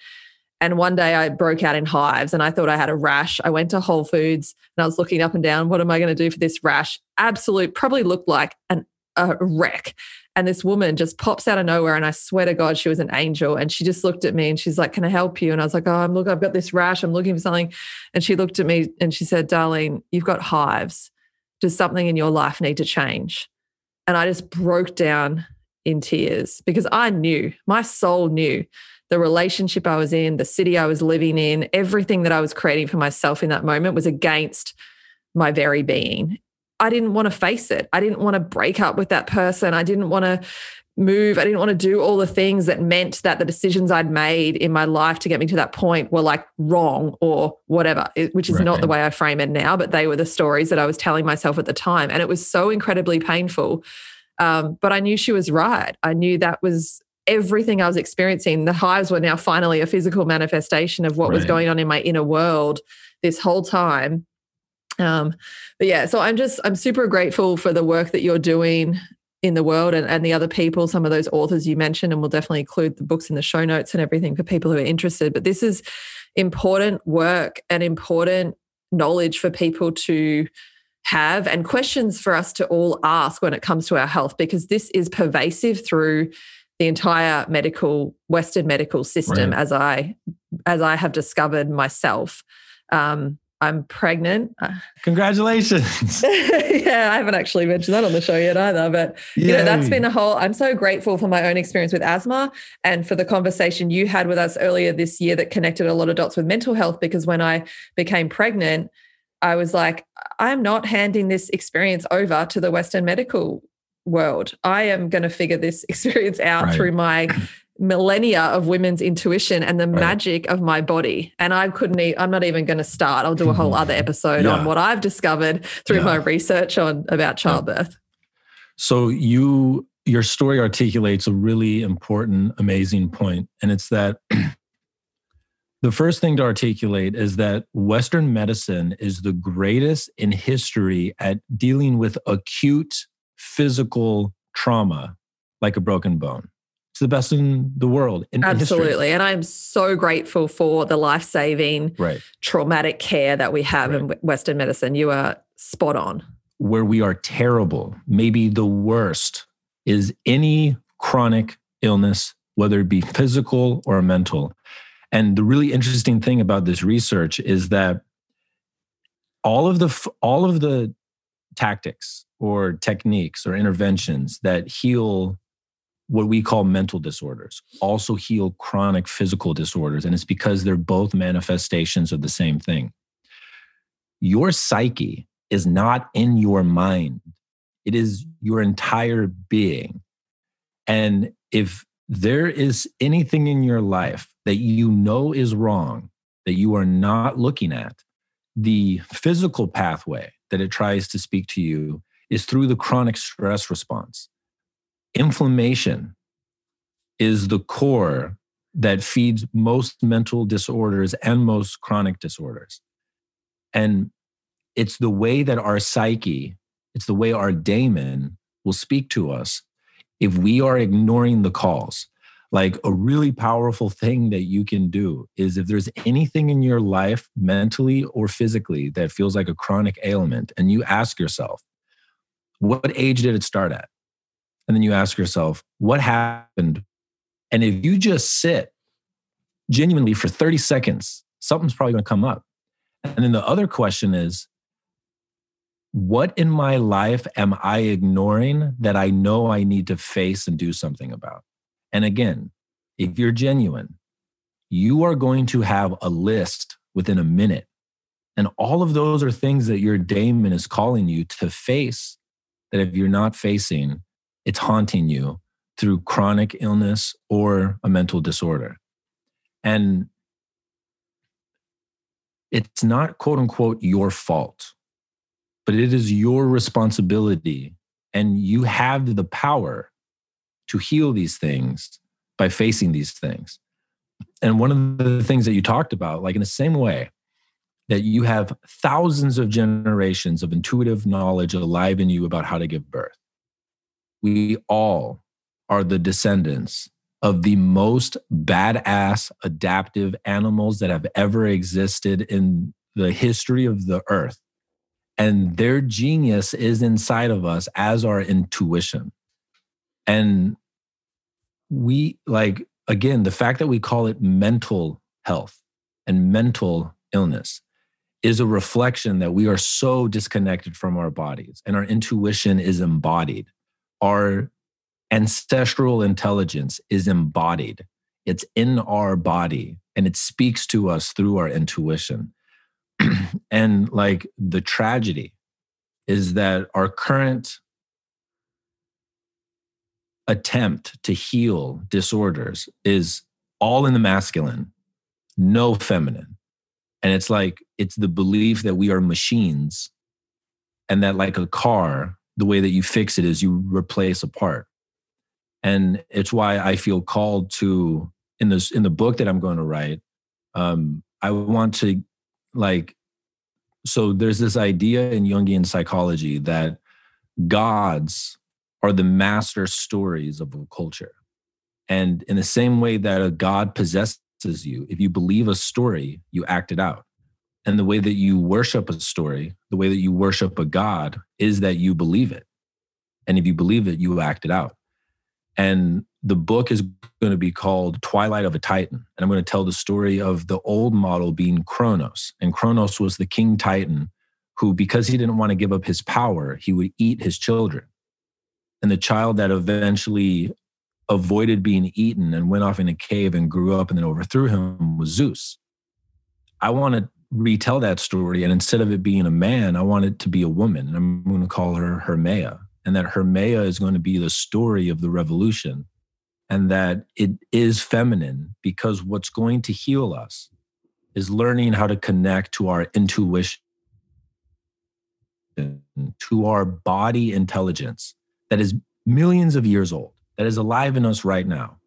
And one day I broke out in hives and I thought I had a rash. I went to Whole Foods and I was looking up and down. What am I going to do for this rash? Absolute, probably looked like an a wreck. And this woman just pops out of nowhere. And I swear to God, she was an angel. And she just looked at me and she's like, Can I help you? And I was like, Oh, I'm look, I've got this rash. I'm looking for something. And she looked at me and she said, Darlene, you've got hives. Does something in your life need to change? And I just broke down in tears because I knew, my soul knew the relationship I was in, the city I was living in, everything that I was creating for myself in that moment was against my very being. I didn't want to face it. I didn't want to break up with that person. I didn't want to move. I didn't want to do all the things that meant that the decisions I'd made in my life to get me to that point were like wrong or whatever, which is right. not the way I frame it now, but they were the stories that I was telling myself at the time. And it was so incredibly painful. Um, but I knew she was right. I knew that was everything I was experiencing. The hives were now finally a physical manifestation of what right. was going on in my inner world this whole time. Um, but yeah, so I'm just I'm super grateful for the work that you're doing in the world and, and the other people, some of those authors you mentioned, and we'll definitely include the books in the show notes and everything for people who are interested. But this is important work and important knowledge for people to have and questions for us to all ask when it comes to our health because this is pervasive through the entire medical western medical system right. as i as i have discovered myself um, I'm pregnant. Congratulations. yeah, I haven't actually mentioned that on the show yet either. But Yay. you know, that's been a whole I'm so grateful for my own experience with asthma and for the conversation you had with us earlier this year that connected a lot of dots with mental health because when I became pregnant, I was like, I'm not handing this experience over to the Western medical world. I am going to figure this experience out right. through my millennia of women's intuition and the right. magic of my body. And I couldn't, i I'm not even going to start. I'll do a whole mm-hmm. other episode yeah. on what I've discovered through yeah. my research on about childbirth. So you, your story articulates a really important, amazing point, and it's that the first thing to articulate is that Western medicine is the greatest in history at dealing with acute physical trauma, like a broken bone. The best in the world. In, Absolutely. In and I'm so grateful for the life saving, right. traumatic care that we have right. in Western medicine. You are spot on. Where we are terrible, maybe the worst, is any chronic illness, whether it be physical or mental. And the really interesting thing about this research is that all of the all of the tactics or techniques or interventions that heal what we call mental disorders also heal chronic physical disorders. And it's because they're both manifestations of the same thing. Your psyche is not in your mind, it is your entire being. And if there is anything in your life that you know is wrong, that you are not looking at, the physical pathway that it tries to speak to you is through the chronic stress response. Inflammation is the core that feeds most mental disorders and most chronic disorders. And it's the way that our psyche, it's the way our daemon will speak to us if we are ignoring the calls. Like a really powerful thing that you can do is if there's anything in your life, mentally or physically, that feels like a chronic ailment, and you ask yourself, what age did it start at? And then you ask yourself, what happened? And if you just sit genuinely for 30 seconds, something's probably going to come up. And then the other question is, what in my life am I ignoring that I know I need to face and do something about? And again, if you're genuine, you are going to have a list within a minute. And all of those are things that your daemon is calling you to face that if you're not facing, it's haunting you through chronic illness or a mental disorder. And it's not quote unquote your fault, but it is your responsibility. And you have the power to heal these things by facing these things. And one of the things that you talked about, like in the same way that you have thousands of generations of intuitive knowledge alive in you about how to give birth, we all are the descendants of the most badass adaptive animals that have ever existed in the history of the earth. And their genius is inside of us as our intuition. And we like, again, the fact that we call it mental health and mental illness is a reflection that we are so disconnected from our bodies and our intuition is embodied. Our ancestral intelligence is embodied, it's in our body and it speaks to us through our intuition. and like the tragedy is that our current attempt to heal disorders is all in the masculine, no feminine. And it's like, it's the belief that we are machines and that, like a car, the way that you fix it is you replace a part. And it's why I feel called to, in this, in the book that I'm going to write, um, I want to like, so there's this idea in Jungian psychology that gods are the master stories of a culture. And in the same way that a God possesses you, if you believe a story, you act it out. And the way that you worship a story, the way that you worship a God is that you believe it. And if you believe it, you act it out. And the book is going to be called Twilight of a Titan. And I'm going to tell the story of the old model being Kronos. And Kronos was the king Titan who, because he didn't want to give up his power, he would eat his children and the child that eventually avoided being eaten and went off in a cave and grew up and then overthrew him was Zeus. I want to retell that story. And instead of it being a man, I want it to be a woman. And I'm going to call her Hermea. And that Hermea is going to be the story of the revolution. And that it is feminine because what's going to heal us is learning how to connect to our intuition, to our body intelligence that is millions of years old, that is alive in us right now.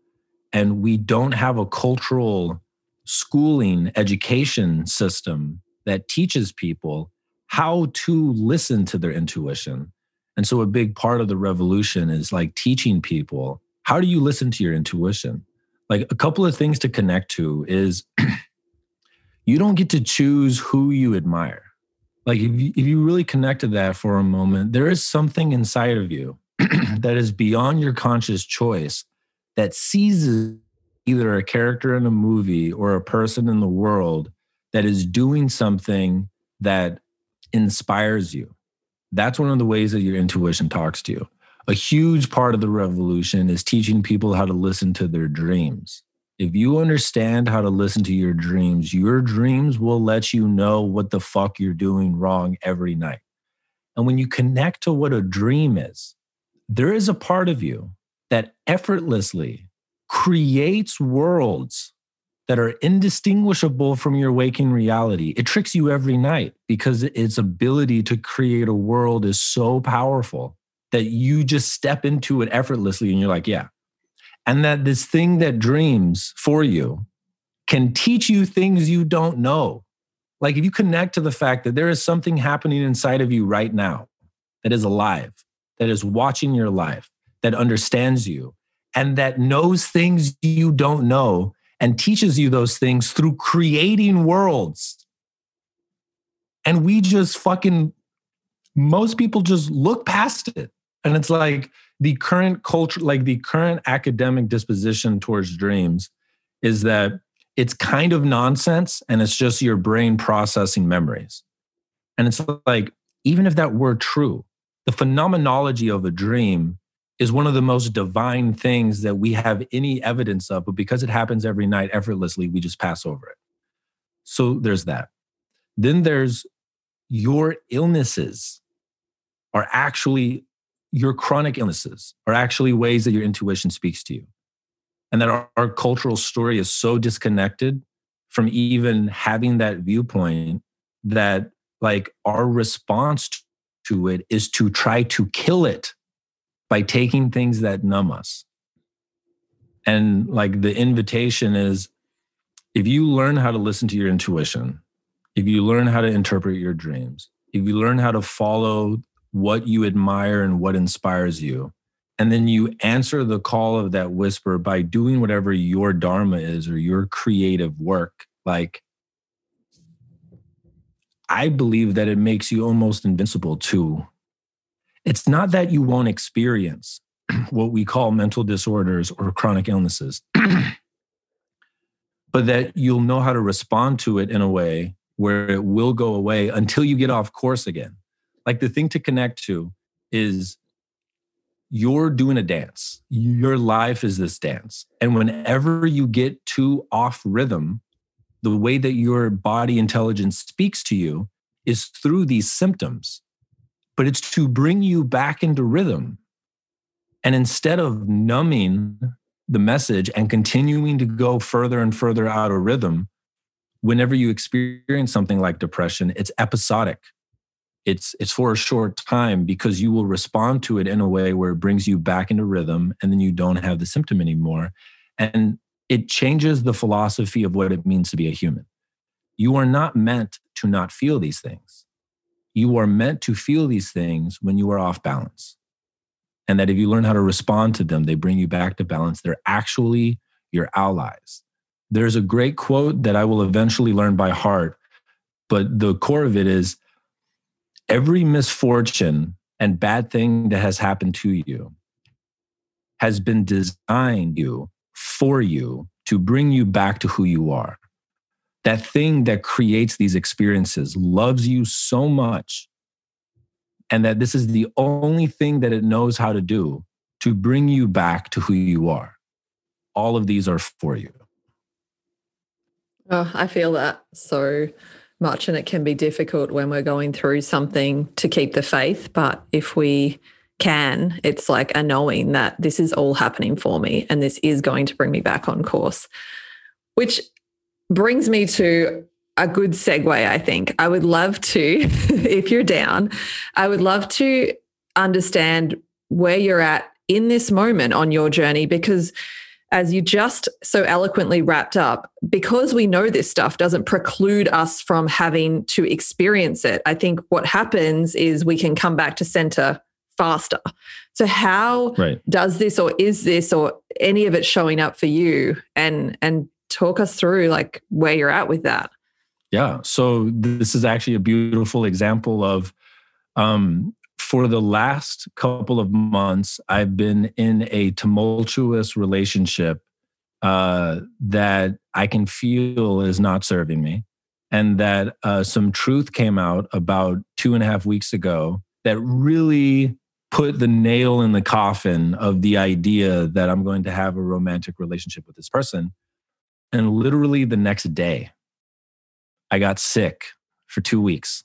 And we don't have a cultural schooling education system that teaches people how to listen to their intuition. And so, a big part of the revolution is like teaching people how do you listen to your intuition? Like, a couple of things to connect to is you don't get to choose who you admire. Like, if you, if you really connect to that for a moment, there is something inside of you that is beyond your conscious choice that seizes either a character in a movie or a person in the world that is doing something that inspires you. That's one of the ways that your intuition talks to you. A huge part of the revolution is teaching people how to listen to their dreams. If you understand how to listen to your dreams, your dreams will let you know what the fuck you're doing wrong every night. And when you connect to what a dream is, there is a part of you that effortlessly creates worlds that are indistinguishable from your waking reality. It tricks you every night because its ability to create a world is so powerful that you just step into it effortlessly and you're like, yeah. And that this thing that dreams for you can teach you things you don't know. Like if you connect to the fact that there is something happening inside of you right now that is alive, that is watching your life, that understands you, and that knows things you don't know and teaches you those things through creating worlds. And we just fucking, most people just look past it. And it's like the current culture, like the current academic disposition towards dreams is that it's kind of nonsense and it's just your brain processing memories. And it's like, even if that were true, the phenomenology of a dream is one of the most divine things that we have any evidence of, but because it happens every night effortlessly, we just pass over it. So there's that. Then there's your illnesses are actually your chronic illnesses are actually ways that your intuition speaks to you. And that our, our cultural story is so disconnected from even having that viewpoint that like our response to it is to try to kill it by taking things that numb us. And like the invitation is if you learn how to listen to your intuition, if you learn how to interpret your dreams, if you learn how to follow what you admire and what inspires you. And then you answer the call of that whisper by doing whatever your dharma is or your creative work. Like, I believe that it makes you almost invincible too. It's not that you won't experience what we call mental disorders or chronic illnesses, but that you'll know how to respond to it in a way where it will go away until you get off course again like the thing to connect to is you're doing a dance. Your life is this dance. And whenever you get too off rhythm, the way that your body intelligence speaks to you is through these symptoms, but it's to bring you back into rhythm. And instead of numbing the message and continuing to go further and further out of rhythm, whenever you experience something like depression, it's episodic. It's it's for a short time because you will respond to it in a way where it brings you back into rhythm and then you don't have the symptom anymore. And it changes the philosophy of what it means to be a human. You are not meant to not feel these things you are meant to feel these things when you are off balance. And that if you learn how to respond to them they bring you back to balance. They're actually your allies. There's a great quote that i will eventually learn by heart but the core of it is every misfortune and bad thing that has happened to you has been designed you for you to bring you back to who you are. That thing that creates these experiences loves you so much, and that this is the only thing that it knows how to do to bring you back to who you are. All of these are for you. Oh, I feel that so much and it can be difficult when we're going through something to keep the faith but if we can it's like a knowing that this is all happening for me and this is going to bring me back on course which brings me to a good segue i think i would love to if you're down i would love to understand where you're at in this moment on your journey because as you just so eloquently wrapped up, because we know this stuff doesn't preclude us from having to experience it. I think what happens is we can come back to center faster. So how right. does this or is this or any of it showing up for you and and talk us through like where you're at with that. Yeah. So this is actually a beautiful example of um for the last couple of months, I've been in a tumultuous relationship uh, that I can feel is not serving me. And that uh, some truth came out about two and a half weeks ago that really put the nail in the coffin of the idea that I'm going to have a romantic relationship with this person. And literally the next day, I got sick for two weeks.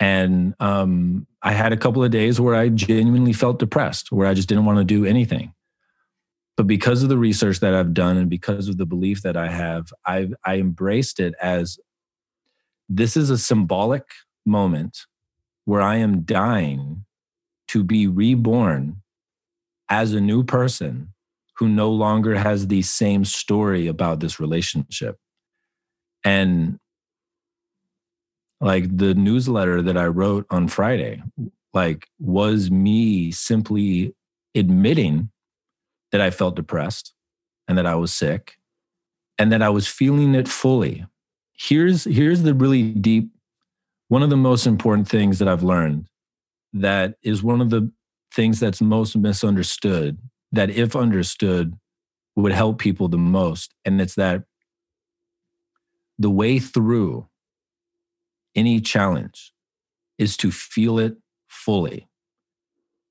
And um, I had a couple of days where I genuinely felt depressed, where I just didn't want to do anything. but because of the research that I've done and because of the belief that I have, I've I embraced it as this is a symbolic moment where I am dying to be reborn as a new person who no longer has the same story about this relationship. And like the newsletter that I wrote on Friday, like was me simply admitting that I felt depressed and that I was sick and that I was feeling it fully. Here's here's the really deep one of the most important things that I've learned that is one of the things that's most misunderstood that if understood would help people the most and it's that the way through any challenge is to feel it fully.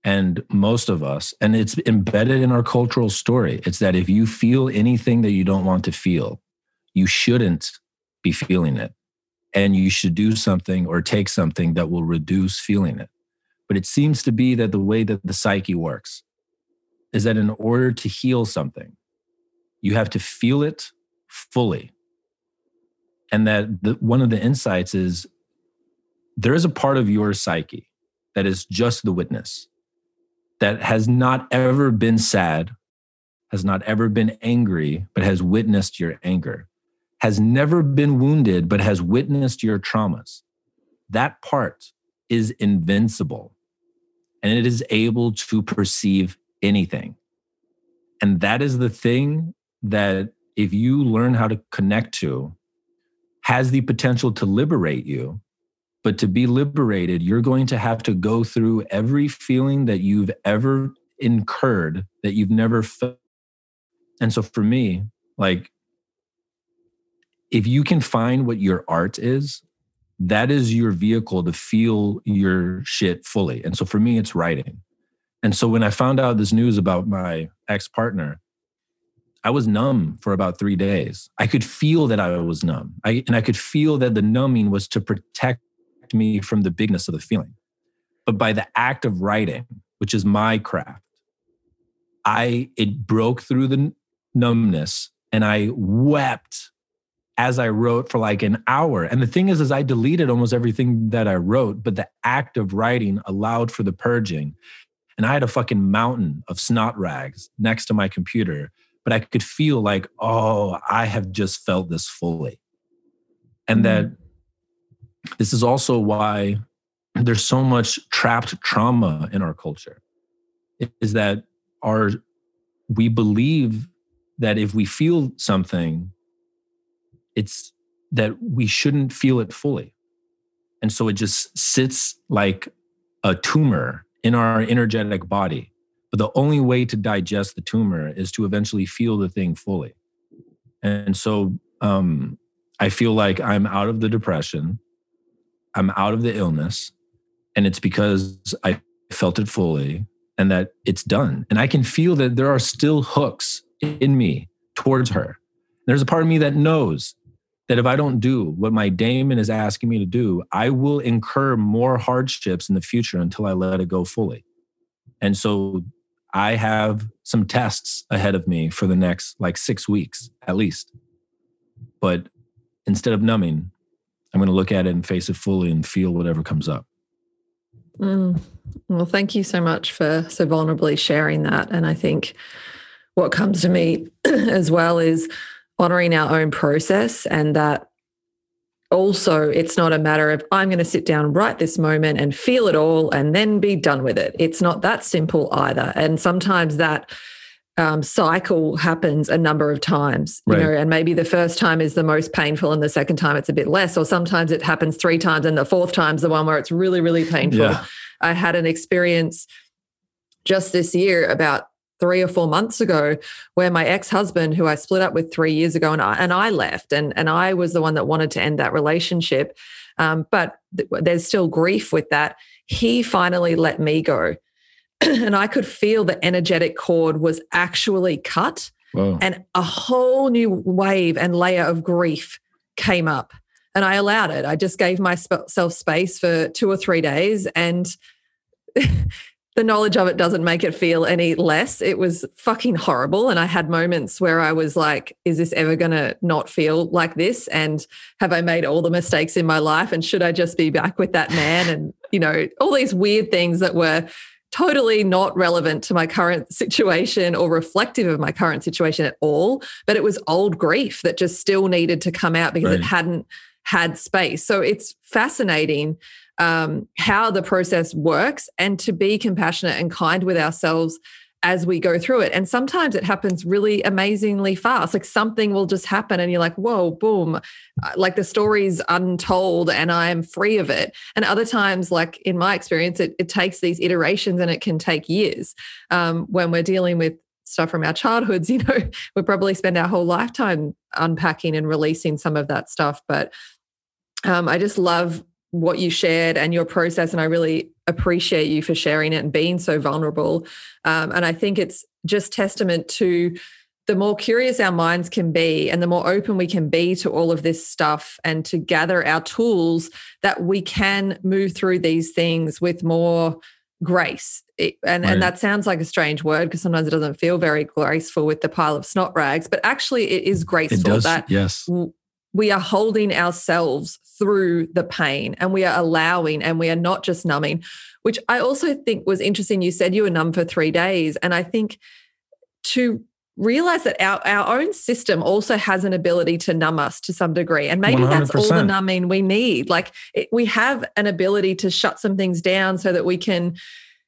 And most of us and it's embedded in our cultural story it's that if you feel anything that you don't want to feel you shouldn't be feeling it. And you should do something or take something that will reduce feeling it. But it seems to be that the way that the psyche works is that in order to heal something you have to feel it fully and that the, one of the insights is there is a part of your psyche that is just the witness that has not ever been sad, has not ever been angry, but has witnessed your anger, has never been wounded, but has witnessed your traumas. That part is invincible and it is able to perceive anything. And that is the thing that if you learn how to connect to, has the potential to liberate you but to be liberated, you're going to have to go through every feeling that you've ever incurred that you've never felt. And so for me, like, if you can find what your art is, that is your vehicle to feel your shit fully. And so for me, it's writing. And so when I found out this news about my ex partner, I was numb for about three days. I could feel that I was numb. I, and I could feel that the numbing was to protect me from the bigness of the feeling. But by the act of writing, which is my craft, I it broke through the numbness and I wept as I wrote for like an hour. And the thing is, is I deleted almost everything that I wrote, but the act of writing allowed for the purging. And I had a fucking mountain of snot rags next to my computer, but I could feel like, oh, I have just felt this fully. And mm-hmm. that this is also why there's so much trapped trauma in our culture is that our we believe that if we feel something it's that we shouldn't feel it fully and so it just sits like a tumor in our energetic body but the only way to digest the tumor is to eventually feel the thing fully and so um, i feel like i'm out of the depression I'm out of the illness and it's because I felt it fully and that it's done. And I can feel that there are still hooks in me towards her. There's a part of me that knows that if I don't do what my daemon is asking me to do, I will incur more hardships in the future until I let it go fully. And so I have some tests ahead of me for the next like six weeks at least. But instead of numbing, I'm going to look at it and face it fully and feel whatever comes up. Mm. Well, thank you so much for so vulnerably sharing that. And I think what comes to me as well is honoring our own process and that also it's not a matter of I'm going to sit down right this moment and feel it all and then be done with it. It's not that simple either. And sometimes that um, cycle happens a number of times, you right. know, and maybe the first time is the most painful and the second time it's a bit less, or sometimes it happens three times and the fourth time's the one where it's really, really painful. Yeah. I had an experience just this year about three or four months ago where my ex-husband who I split up with three years ago and I, and I left and, and I was the one that wanted to end that relationship. Um, but th- there's still grief with that. He finally let me go and I could feel the energetic cord was actually cut. Whoa. And a whole new wave and layer of grief came up. And I allowed it. I just gave myself space for two or three days. And the knowledge of it doesn't make it feel any less. It was fucking horrible. And I had moments where I was like, is this ever going to not feel like this? And have I made all the mistakes in my life? And should I just be back with that man? And, you know, all these weird things that were totally not relevant to my current situation or reflective of my current situation at all. But it was old grief that just still needed to come out because right. it hadn't had space. So it's fascinating um, how the process works and to be compassionate and kind with ourselves as we go through it. And sometimes it happens really amazingly fast. Like something will just happen and you're like, whoa, boom. Uh, like the story's untold and I'm free of it. And other times, like in my experience, it, it takes these iterations and it can take years um, when we're dealing with stuff from our childhoods. You know, we probably spend our whole lifetime unpacking and releasing some of that stuff. But um, I just love what you shared and your process. And I really appreciate you for sharing it and being so vulnerable. Um, and I think it's just testament to the more curious our minds can be and the more open we can be to all of this stuff and to gather our tools that we can move through these things with more grace. It, and, right. and that sounds like a strange word because sometimes it doesn't feel very graceful with the pile of snot rags, but actually it is graceful it does, that yes we are holding ourselves through the pain and we are allowing and we are not just numbing, which I also think was interesting. You said you were numb for three days. And I think to realize that our, our own system also has an ability to numb us to some degree. And maybe 100%. that's all the numbing we need. Like it, we have an ability to shut some things down so that we can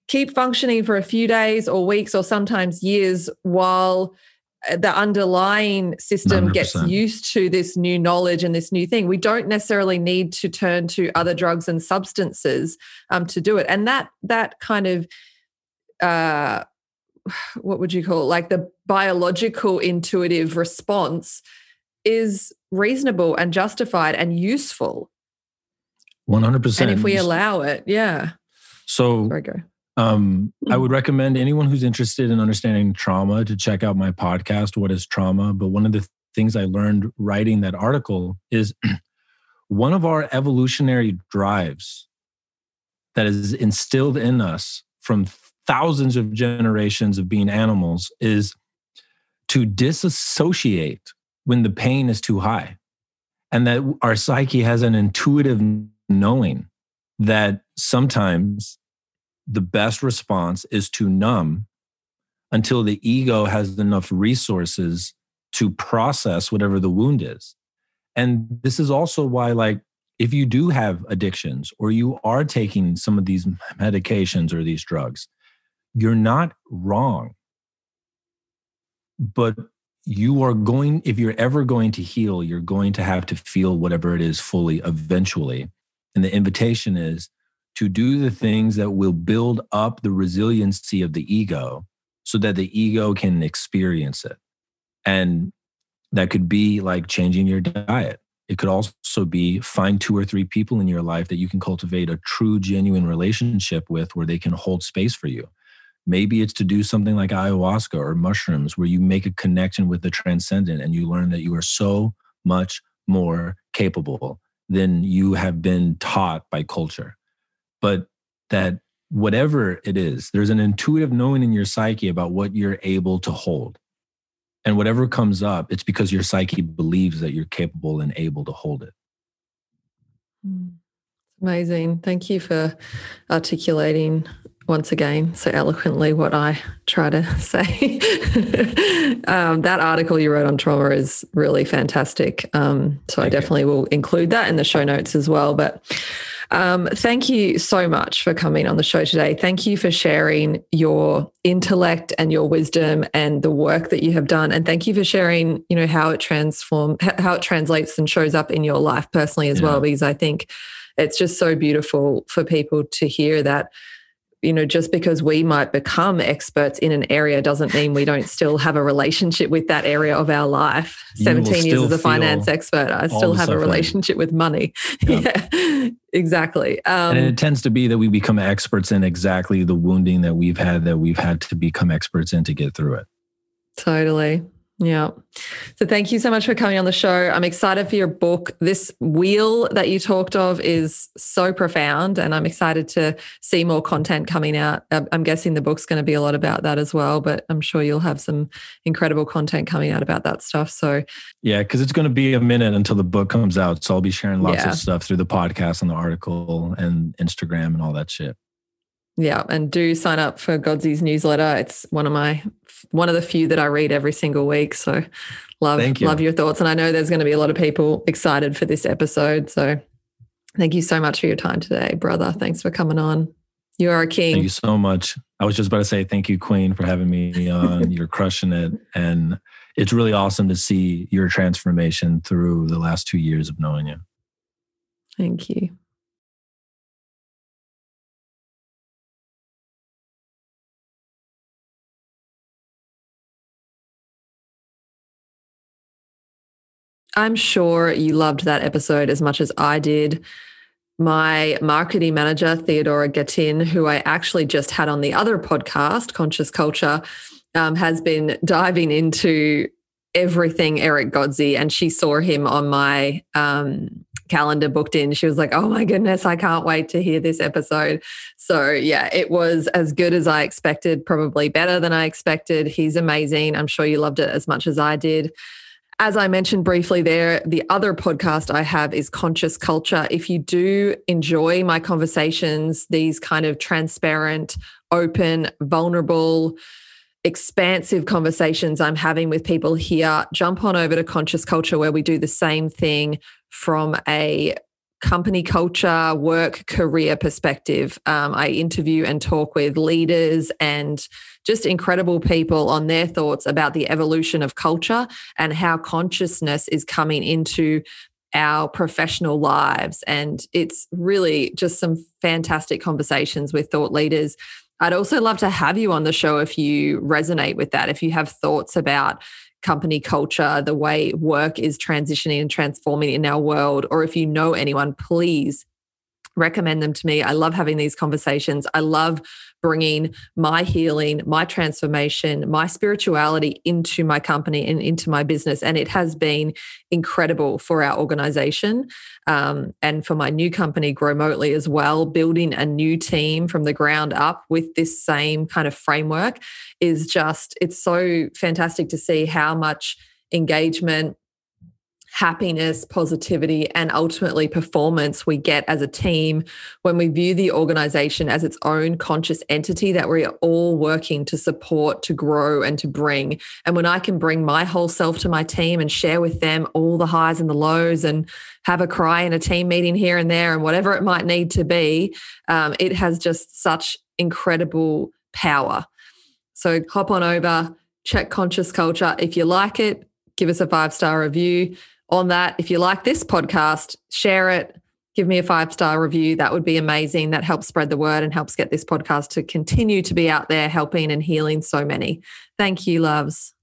keep functioning for a few days or weeks or sometimes years while the underlying system 100%. gets used to this new knowledge and this new thing. We don't necessarily need to turn to other drugs and substances um, to do it. And that that kind of uh, what would you call it? Like the biological intuitive response is reasonable and justified and useful. One hundred percent. And if we allow it, yeah. So Sorry, go. Um, I would recommend anyone who's interested in understanding trauma to check out my podcast, What is Trauma? But one of the things I learned writing that article is one of our evolutionary drives that is instilled in us from thousands of generations of being animals is to disassociate when the pain is too high. And that our psyche has an intuitive knowing that sometimes the best response is to numb until the ego has enough resources to process whatever the wound is. And this is also why, like, if you do have addictions or you are taking some of these medications or these drugs, you're not wrong. But you are going, if you're ever going to heal, you're going to have to feel whatever it is fully eventually. And the invitation is to do the things that will build up the resiliency of the ego so that the ego can experience it. And that could be like changing your diet. It could also be find two or three people in your life that you can cultivate a true, genuine relationship with where they can hold space for you. Maybe it's to do something like ayahuasca or mushrooms where you make a connection with the transcendent and you learn that you are so much more capable than you have been taught by culture but that whatever it is, there's an intuitive knowing in your psyche about what you're able to hold. And whatever comes up, it's because your psyche believes that you're capable and able to hold it. Hmm. Amazing. Thank you for articulating once again so eloquently what I try to say. um, that article you wrote on trauma is really fantastic. Um, so Thank I definitely you. will include that in the show notes as well. But um, thank you so much for coming on the show today. Thank you for sharing your intellect and your wisdom and the work that you have done. And thank you for sharing, you know, how it transform, how it translates and shows up in your life personally as yeah. well, because I think it's just so beautiful for people to hear that you know, just because we might become experts in an area doesn't mean we don't still have a relationship with that area of our life. 17 years as a finance expert, I still have suffering. a relationship with money. Yeah, yeah exactly. Um, and it tends to be that we become experts in exactly the wounding that we've had, that we've had to become experts in to get through it. Totally. Yeah. So thank you so much for coming on the show. I'm excited for your book. This wheel that you talked of is so profound, and I'm excited to see more content coming out. Uh, I'm guessing the book's going to be a lot about that as well, but I'm sure you'll have some incredible content coming out about that stuff. So, yeah, because it's going to be a minute until the book comes out. So I'll be sharing lots yeah. of stuff through the podcast and the article and Instagram and all that shit. Yeah, and do sign up for Godsey's newsletter. It's one of my one of the few that I read every single week. So love you. love your thoughts. And I know there's going to be a lot of people excited for this episode. So thank you so much for your time today, brother. Thanks for coming on. You are a king. Thank you so much. I was just about to say thank you, Queen, for having me on. You're crushing it. And it's really awesome to see your transformation through the last two years of knowing you. Thank you. I'm sure you loved that episode as much as I did. My marketing manager, Theodora Gatin, who I actually just had on the other podcast, Conscious Culture, um, has been diving into everything Eric Godsey, and she saw him on my um, calendar booked in. She was like, "Oh my goodness, I can't wait to hear this episode." So yeah, it was as good as I expected, probably better than I expected. He's amazing. I'm sure you loved it as much as I did. As I mentioned briefly there, the other podcast I have is Conscious Culture. If you do enjoy my conversations, these kind of transparent, open, vulnerable, expansive conversations I'm having with people here, jump on over to Conscious Culture where we do the same thing from a company culture, work, career perspective. Um, I interview and talk with leaders and just incredible people on their thoughts about the evolution of culture and how consciousness is coming into our professional lives. And it's really just some fantastic conversations with thought leaders. I'd also love to have you on the show if you resonate with that, if you have thoughts about company culture, the way work is transitioning and transforming in our world, or if you know anyone, please recommend them to me. I love having these conversations. I love bringing my healing, my transformation, my spirituality into my company and into my business. And it has been incredible for our organization um, and for my new company, Growmotely, as well. Building a new team from the ground up with this same kind of framework is just, it's so fantastic to see how much engagement happiness, positivity, and ultimately performance we get as a team when we view the organization as its own conscious entity that we are all working to support, to grow, and to bring. And when I can bring my whole self to my team and share with them all the highs and the lows and have a cry in a team meeting here and there and whatever it might need to be, um, it has just such incredible power. So hop on over, check Conscious Culture. If you like it, give us a five star review on that. If you like this podcast, share it, give me a five star review. That would be amazing. That helps spread the word and helps get this podcast to continue to be out there helping and healing so many. Thank you, loves.